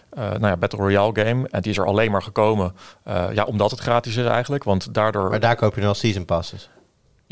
eh, nou ja, Battle Royale game. En die is er alleen maar gekomen eh, ja, omdat het gratis is eigenlijk. Want daardoor... Maar daar koop je dan season passes.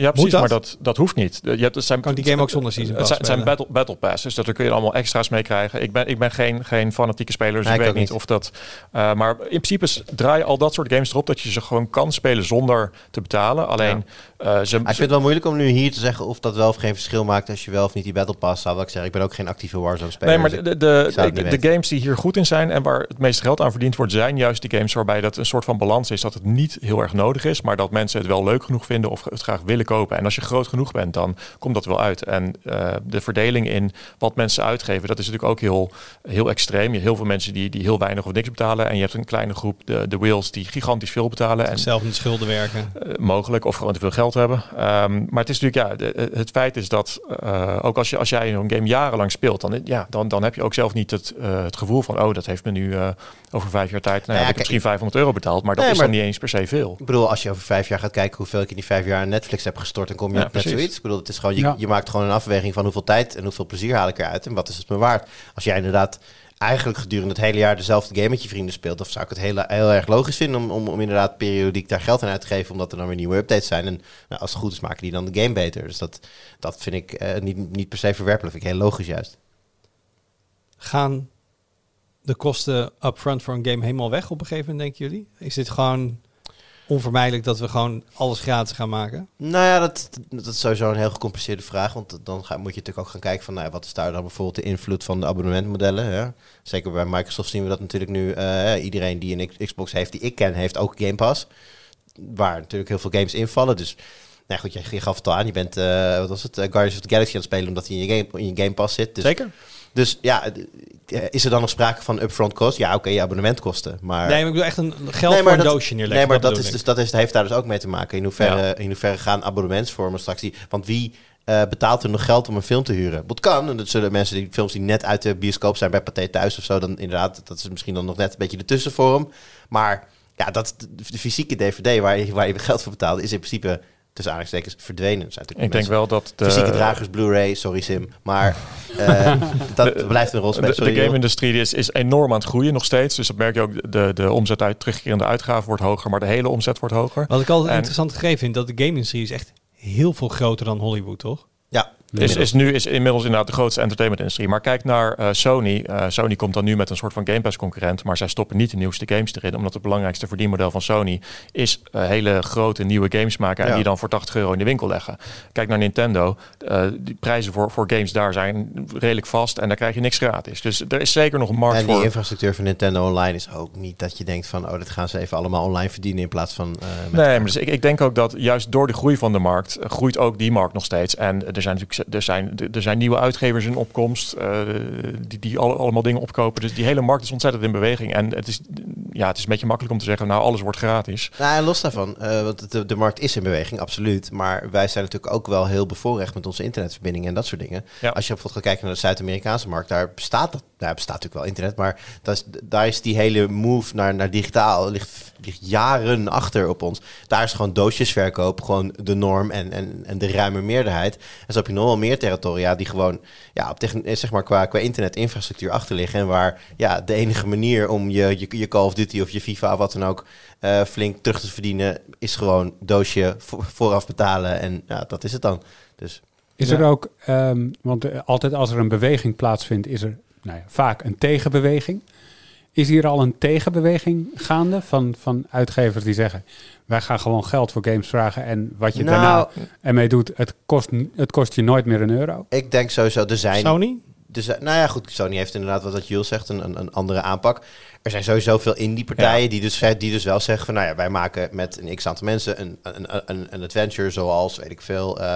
Ja, precies, dat? maar dat, dat hoeft niet. Je hebt, het zijn, Kan die game ook zonder season Het pass zijn, het zijn spelen? battle, battle passes, dus daar kun je allemaal extra's mee krijgen. Ik ben, ik ben geen, geen fanatieke speler, dus Nee, ik weet niet of dat... eh, maar in principe draaien al dat soort games erop dat je ze gewoon kan spelen zonder te betalen. Alleen eh, ze, ik vind het wel moeilijk om nu hier te zeggen of dat wel of geen verschil maakt als je wel of niet die Battle Pass zou. Wat ik zeg, ik ben ook geen actieve Warzone speler. Nee, maar dus de, de, niet games die hier goed in zijn en waar het meeste geld aan verdiend wordt, zijn juist die games waarbij dat een soort van balans is. Dat het niet heel erg nodig is, maar dat mensen het wel leuk genoeg vinden of het graag willen kopen. En als je groot genoeg bent, dan komt dat wel uit. En eh, de verdeling in wat mensen uitgeven, dat is natuurlijk ook heel, heel extreem. Je hebt heel veel mensen die, die heel weinig of niks betalen. En je hebt een kleine groep, de, de whales, die gigantisch veel betalen. En zelf de schulden werken. eh, mogelijk of gewoon te veel geld hebben. Ehm, maar het is natuurlijk, ja, de- het feit is dat eh, ook als, je, als jij een game jarenlang speelt, dan, ja, dan, dan heb je ook zelf niet het, eh, het gevoel van, oh, dat heeft me nu eh, over vijf jaar tijd, nou, Ja, heb ik kijk, misschien 500 euro betaald, maar dat Nee, is maar- dan niet eens per se veel. Ik bedoel, als je over vijf jaar gaat kijken hoeveel ik in die vijf jaar aan Netflix heb gestort, dan kom je Ja, op net zoiets. Ik bedoel, het is gewoon, je, Ja. je maakt gewoon een afweging van hoeveel tijd en hoeveel plezier haal ik eruit en wat is het me waard. Als jij inderdaad eigenlijk gedurende het hele jaar dezelfde game met je vrienden speelt, dan zou ik het heel, heel erg logisch vinden om, om, om inderdaad periodiek daar geld aan uit te geven, omdat er dan weer nieuwe updates zijn. En nou, als het goed is, maken die dan de game beter. Dus dat, dat vind ik eh, niet, niet per se verwerpelijk, vind ik heel logisch juist. Gaan de kosten upfront voor een game helemaal weg op een gegeven moment, denken jullie? Is dit gewoon onvermijdelijk dat we gewoon alles gratis gaan maken? Nou ja, dat, dat is sowieso een heel gecompliceerde vraag. Want dan ga, moet je natuurlijk ook gaan kijken van nou, wat is daar dan bijvoorbeeld de invloed van de abonnementmodellen. Ja? Zeker bij Microsoft zien we dat natuurlijk nu. eh, iedereen die een Xbox heeft, die ik ken, heeft ook Game Pass. Waar natuurlijk heel veel games invallen. Dus nou goed, je, je gaf het al aan. Je bent, eh, wat was het, eh, Guardians of the Galaxy aan het spelen omdat hij in je Game, in je game Pass zit. Dus, Zeker? Dus ja, eh, is er dan nog sprake van upfront cost? Ja, oké, je abonnementkosten. Maar Nee, maar ik bedoel echt een geld Nee, voor een doosje neerleggen. Nee, maar dat, is dus, dat is, heeft daar dus ook mee te maken. In hoeverre, in hoeverre gaan abonnementsvormen straks die... Want wie eh, betaalt er nog geld om een film te huren? Dat kan. En dat zullen mensen die films die net uit de bioscoop zijn bij Pathé Thuis of zo... dan inderdaad, dat is misschien dan nog net een beetje de tussenvorm. Maar ja, dat, de fysieke DVD waar je, waar je geld voor betaalt... is in principe tussen aanhalingstekens verdwenen. Zijn natuurlijk Ik denk wel dat de, Fysieke dragers, Blu-ray, sorry Sim. Maar eh, dat blijft een rol de, spelen. de Joel. game-industrie is, is enorm aan het groeien nog steeds. Dus dat merk je ook, de, de omzet uit terugkerende uitgaven wordt hoger, maar de hele omzet wordt hoger. Wat ik altijd En- interessant gegeven vind, dat de game-industrie is echt heel veel groter dan Hollywood, toch? Ja, Is, is nu is inmiddels inderdaad de grootste entertainment-industrie. Maar kijk naar eh, Sony. Eh, Sony komt dan nu met een soort van Game Pass-concurrent. Maar zij stoppen niet de nieuwste games erin. Omdat het belangrijkste verdienmodel van Sony is eh, hele grote nieuwe games maken. En Ja. die dan voor 80 euro in de winkel leggen. Kijk naar Nintendo. Die prijzen voor, voor games daar zijn redelijk vast. En daar krijg je niks gratis. Dus er is zeker nog een markt En die voor. infrastructuur van Nintendo Online is ook niet dat je denkt van... oh, dit gaan ze even allemaal online verdienen in plaats van... Nee, maar dus ik, ik denk ook dat juist door de groei van de markt groeit ook die markt nog steeds. En er zijn natuurlijk er, zijn, er zijn nieuwe uitgevers in opkomst eh, die, die alle- allemaal dingen opkopen. Dus die hele markt is ontzettend in beweging. En het is, ja, het is een beetje makkelijk om te zeggen, nou alles wordt gratis. Nou, en los daarvan, eh, want de, de markt is in beweging, absoluut. Maar wij zijn natuurlijk ook wel heel bevoorrecht met onze internetverbindingen en dat soort dingen. Ja. Als je bijvoorbeeld gaat kijken naar de Zuid-Amerikaanse markt, daar bestaat dat. Daar bestaat natuurlijk wel internet, maar dat is, daar is die hele move naar, naar digitaal ligt, ligt jaren achter op ons. Daar is gewoon doosjesverkoop gewoon de norm en, en, en de ruime meerderheid. En zo heb je nog wel meer territoria die gewoon ja, op eh, zeg maar qua, qua internetinfrastructuur achter liggen. En waar ja, de enige manier om je, je, je Call of Duty of je FIFA of wat dan ook eh, flink terug te verdienen, is gewoon doosje vo- vooraf betalen. En ja, dat is het dan. Dus Is Ja. er ook, ehm, want eh, altijd als er een beweging plaatsvindt, is er nou ja, vaak een tegenbeweging. Is hier al een tegenbeweging gaande van, van uitgevers die zeggen: wij gaan gewoon geld voor games vragen en wat je Nou, daarna ermee doet, het kost, het kost je nooit meer een euro? ik denk sowieso, er zijn Sony? Dus, nou ja, goed, Sony heeft inderdaad wat dat Jules zegt, een, een, een andere aanpak. Er zijn sowieso veel indie-partijen die, dus, die dus wel zeggen van... nou ja, wij maken met een x-aantal mensen een, een, een, een adventure zoals, weet ik veel... eh,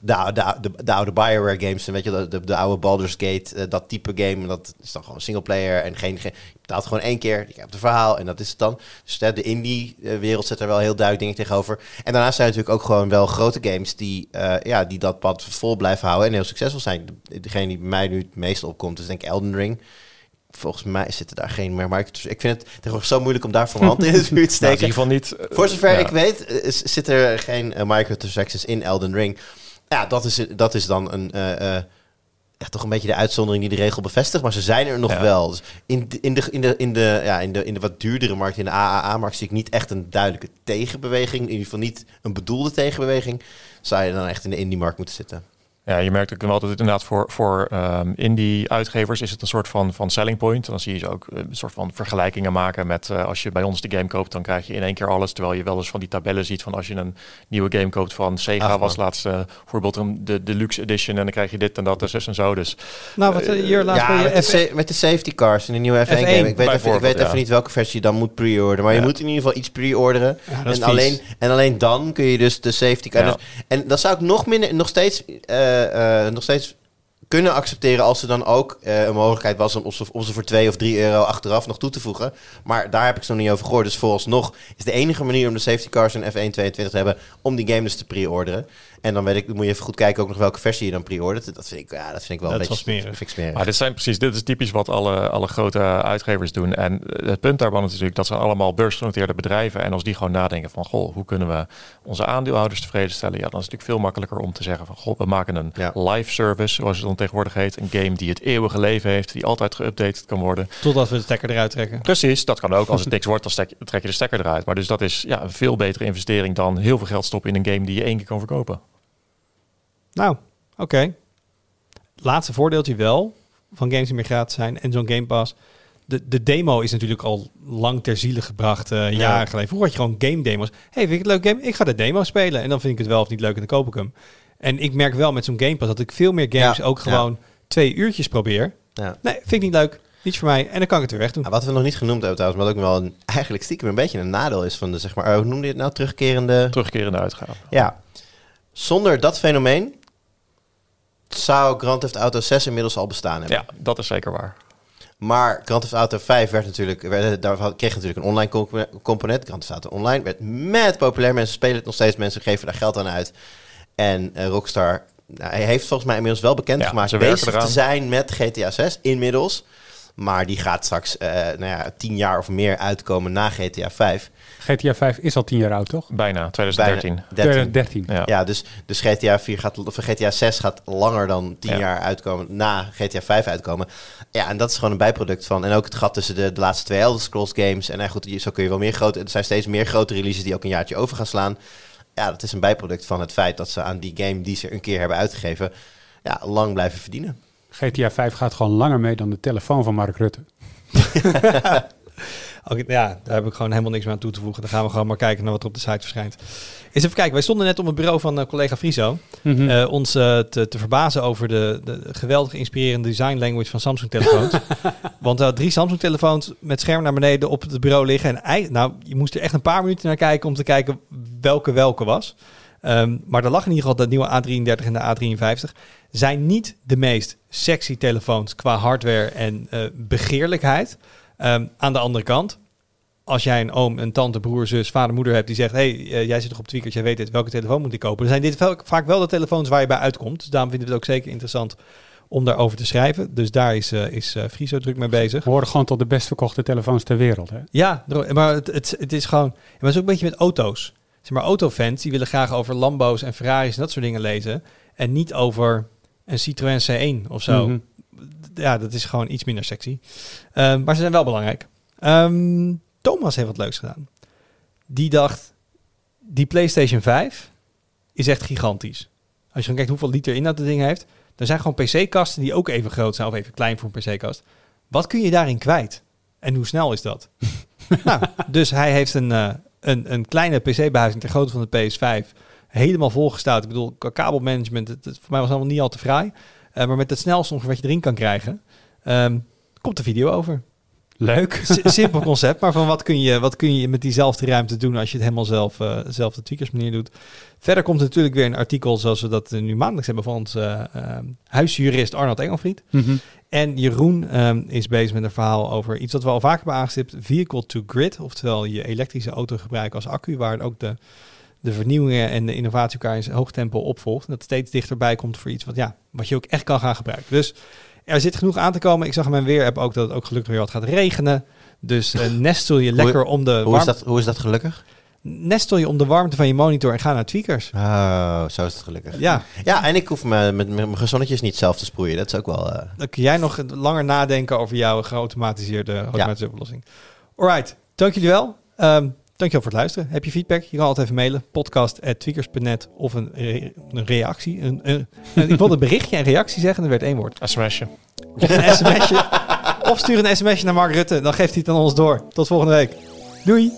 de, de, de, de oude Bioware games, en weet je, de, de, de oude Baldur's Gate, eh, dat type game. Dat is dan gewoon singleplayer en geen, geen... Je betaalt gewoon één keer, je hebt het verhaal en dat is het dan. Dus de indie-wereld zet er wel heel duidelijk dingen tegenover. En daarnaast zijn er natuurlijk ook gewoon wel grote games... die, eh, ja, die dat pad vol blijven houden en heel succesvol zijn. De- Degene die bij mij nu het meest opkomt is denk ik Elden Ring volgens mij zitten daar geen meer. Maar ik, ik vind het tegenwoordig zo moeilijk om daarvoor mijn hand in het vuur te Nou, in steken. ieder geval niet. eh, Voor zover ja. ik weet, eh, is- zit er geen uh, microtransactions in Elden Ring. Ja, dat is, dat is dan een, eh, ja, toch een beetje de uitzondering die de regel bevestigt. Maar ze zijn er nog Ja. wel. Dus in, de, in, de, in, de, in, de, ja, in, de, in de wat duurdere markt, in de AAA-markt, zie ik niet echt een duidelijke tegenbeweging. In ieder geval niet een bedoelde tegenbeweging. Zou je dan echt in de indie-markt moeten zitten. Ja, je merkt ook wel dat het inderdaad voor, voor ehm, indie-uitgevers is het een soort van, van selling point. En dan zie je ze ook eh, een soort van vergelijkingen maken met eh, als je bij ons de game koopt, dan krijg je in één keer alles. Terwijl je wel eens van die tabellen ziet van als je een nieuwe game koopt van Sega Ach, was laatst eh, bijvoorbeeld een, de deluxe edition en dan krijg je dit en dat en zus en zo. Dus Nou, wat hier laatst ja, bij met, de, F1 sa- met de safety cars in de nieuwe F1, F1 game. Ik weet, even, ik weet even niet welke versie je dan moet pre-orderen. Maar je moet in ieder geval iets pre-orderen. En, alleen, en alleen dan kun je dus de safety car... Ja. dus- en dan zou ik nog, minder, nog, steeds, eh, eh, nog steeds kunnen accepteren als er dan ook eh, een mogelijkheid was om ze, voor 2 of 3 euro achteraf nog toe te voegen. Maar daar heb ik ze nog niet over gehoord. Dus vooralsnog is de enige manier om de safety cars in F1 22 te hebben om die game dus te pre-orderen. En dan weet ik, dan moet je even goed kijken ook nog welke versie je dan pre-ordert. Dat vind ik, ja, dat vind ik wel Dat een beetje smerig. vind ik smerig. Maar dit zijn precies, dit is typisch wat alle, alle grote uitgevers doen. En het punt daarvan is natuurlijk dat ze allemaal beursgenoteerde bedrijven. En als die gewoon nadenken van, goh, hoe kunnen we onze aandeelhouders tevreden stellen? Ja, dan is het natuurlijk veel makkelijker om te zeggen van, goh, we maken een Ja. live service, zoals het dan tegenwoordig heet. Een game die het eeuwige leven heeft, die altijd geüpdate kan worden. Totdat we de stekker eruit trekken. Precies, dat kan ook. Als het niks wordt, dan stek- trek je de stekker eruit. Maar dus dat is ja, een veel betere investering dan heel veel geld stoppen in een game die je één keer kan verkopen. Nou, oké. Laatste voordeeltje wel van games die meer gratis zijn en zo'n Game Pass. De, de demo is natuurlijk al lang ter ziele gebracht, eh, jaren geleden. Vroeger had je gewoon game demos. hey, vind ik het leuk game? Ik ga de demo spelen. En dan vind ik het wel of niet leuk en dan koop ik hem. En ik merk wel met zo'n Game Pass dat ik veel meer games Ja, ook ja. gewoon twee uurtjes probeer. Ja. Nee, vind ik niet leuk. Niet voor mij. En dan kan ik het weer weg doen. Nou, wat we nog niet genoemd hebben trouwens, maar wat ook wel een, eigenlijk stiekem een beetje een nadeel is van de, zeg maar, eh, hoe noemde je het nou, terugkerende... Terugkerende uitgave. Ja. Zonder dat fenomeen zou Grand Theft Auto 6 inmiddels al bestaan hebben. Ja, dat is zeker waar. Maar Grand Theft Auto 5 werd natuurlijk, werd, daar kreeg natuurlijk een online compo- component. Grand Theft Auto Online werd met populair. Mensen spelen het nog steeds, mensen geven daar geld aan uit. En eh, Rockstar nou, hij heeft volgens mij inmiddels wel bekendgemaakt Ja, ze bezig te zijn met GTA 6 inmiddels. Maar die gaat straks eh, nou ja, tien jaar of meer uitkomen na GTA 5. GTA 5 is al tien jaar oud, toch? Bijna, 2013. Bijna 13. 2013. Ja. Ja, dus, dus GTA 4 gaat, of GTA 6 gaat langer dan 10 Ja. jaar uitkomen, na GTA 5 uitkomen. Ja, en dat is gewoon een bijproduct van. En ook het gat tussen de, de laatste twee Elder Scrolls games. En nou goed, je- zo kun je wel meer grote. Er zijn steeds meer grote releases die ook een jaartje over gaan slaan. Ja, dat is een bijproduct van het feit dat ze aan die game die ze een keer hebben uitgegeven, ja, lang blijven verdienen. GTA 5 gaat gewoon langer mee dan de telefoon van Mark Rutte. Ja, daar heb ik gewoon helemaal niks meer aan toe te voegen. Dan gaan we gewoon maar kijken naar wat er op de site verschijnt. Eens even kijken. Wij stonden net op het bureau van eh, collega Friso. Eh, ons eh, te, te verbazen over de, de geweldig inspirerende design language van Samsung telefoons. Want er drie Samsung telefoons met scherm naar beneden op het bureau liggen. En nou, je moest er echt een paar minuten naar kijken om te kijken welke welke was. Ehm, maar er lag in ieder geval de nieuwe A33 en de A53. Zijn niet de meest sexy telefoons qua hardware en eh, begeerlijkheid. Ehm, aan de andere kant, als jij een oom, een tante, broer, zus, vader, moeder hebt die zegt: hey, eh, jij zit toch op Tweakers, jij weet dit, welke telefoon moet ik kopen? Dan zijn dit wel- vaak wel de telefoons waar je bij uitkomt. Dus daarom vinden we het ook zeker interessant om daarover te schrijven. Dus daar is, eh is Friso druk mee bezig. We horen gewoon tot de best verkochte telefoons ter wereld. Hè? Ja, maar het, het, het is gewoon. Maar het is ook een beetje met auto's. Zeg maar, autofans die willen graag over Lambo's en Ferraris en dat soort dingen lezen. En niet over een Citroën C1 of zo. Mhm. Ja, dat is gewoon iets minder sexy. Ehm, maar ze zijn wel belangrijk. Ehm, Thomas heeft wat leuks gedaan. Die dacht, die PlayStation 5 is echt gigantisch. Als je gewoon kijkt hoeveel liter inhoud dat ding heeft. Er zijn gewoon PC-kasten die ook even groot zijn of even klein voor een PC-kast. Wat kun je daarin kwijt? En hoe snel is dat? nou, dus hij heeft een, eh, een, een kleine PC-behuizing ter grootte van de PS5 helemaal volgestouwd. Ik bedoel, qua kabelmanagement, het, het- voor mij was allemaal niet al te fraai. Eh, maar met het snelste ongeveer wat je erin kan krijgen, ehm, komt de video over. Leuk. S- simpel concept, maar van wat kun, je, wat kun je met diezelfde ruimte doen als je het helemaal zelf, eh zelf de tweakers manier doet. Verder komt natuurlijk weer een artikel zoals we dat eh, nu maandelijks hebben van ons eh, eh, huisjurist Arnold Engelfried. Mhm. En Jeroen ehm, is bezig met een verhaal over iets wat we al vaker hebben aangestipt. Vehicle to grid, oftewel je elektrische auto gebruiken als accu, waar ook de, de vernieuwingen en de innovatie elkaar in hoog tempo opvolgt. En dat steeds dichterbij komt voor iets wat, ja, wat je ook echt kan gaan gebruiken. Dus er zit genoeg aan te komen. Ik zag in mijn weer ook dat het ook gelukkig weer wat gaat regenen. Dus eh, nestel je lekker om de Hoe is, dat, hoe is dat gelukkig? Nestel je om de warmte van je monitor en ga naar tweakers. Oh, zo is het gelukkig. Ja, Ja, en ik hoef me met mijn gezonnetjes niet zelf te sproeien. Dat is ook wel... eh, dan kun jij nog langer nadenken over jouw geautomatiseerde automatische oplossing. Alright, dank jullie wel. Ehm dankjewel voor het luisteren. Heb je feedback? Je kan altijd even mailen. Podcast.tweakers.net of een, re- een reactie. Een, een, een- ik wilde berichtje en reactie zeggen, dat werd één woord. sms'je. Of een sms'je. of stuur een sms'je naar Mark Rutte, dan geeft hij het aan ons door. Tot volgende week. Doei!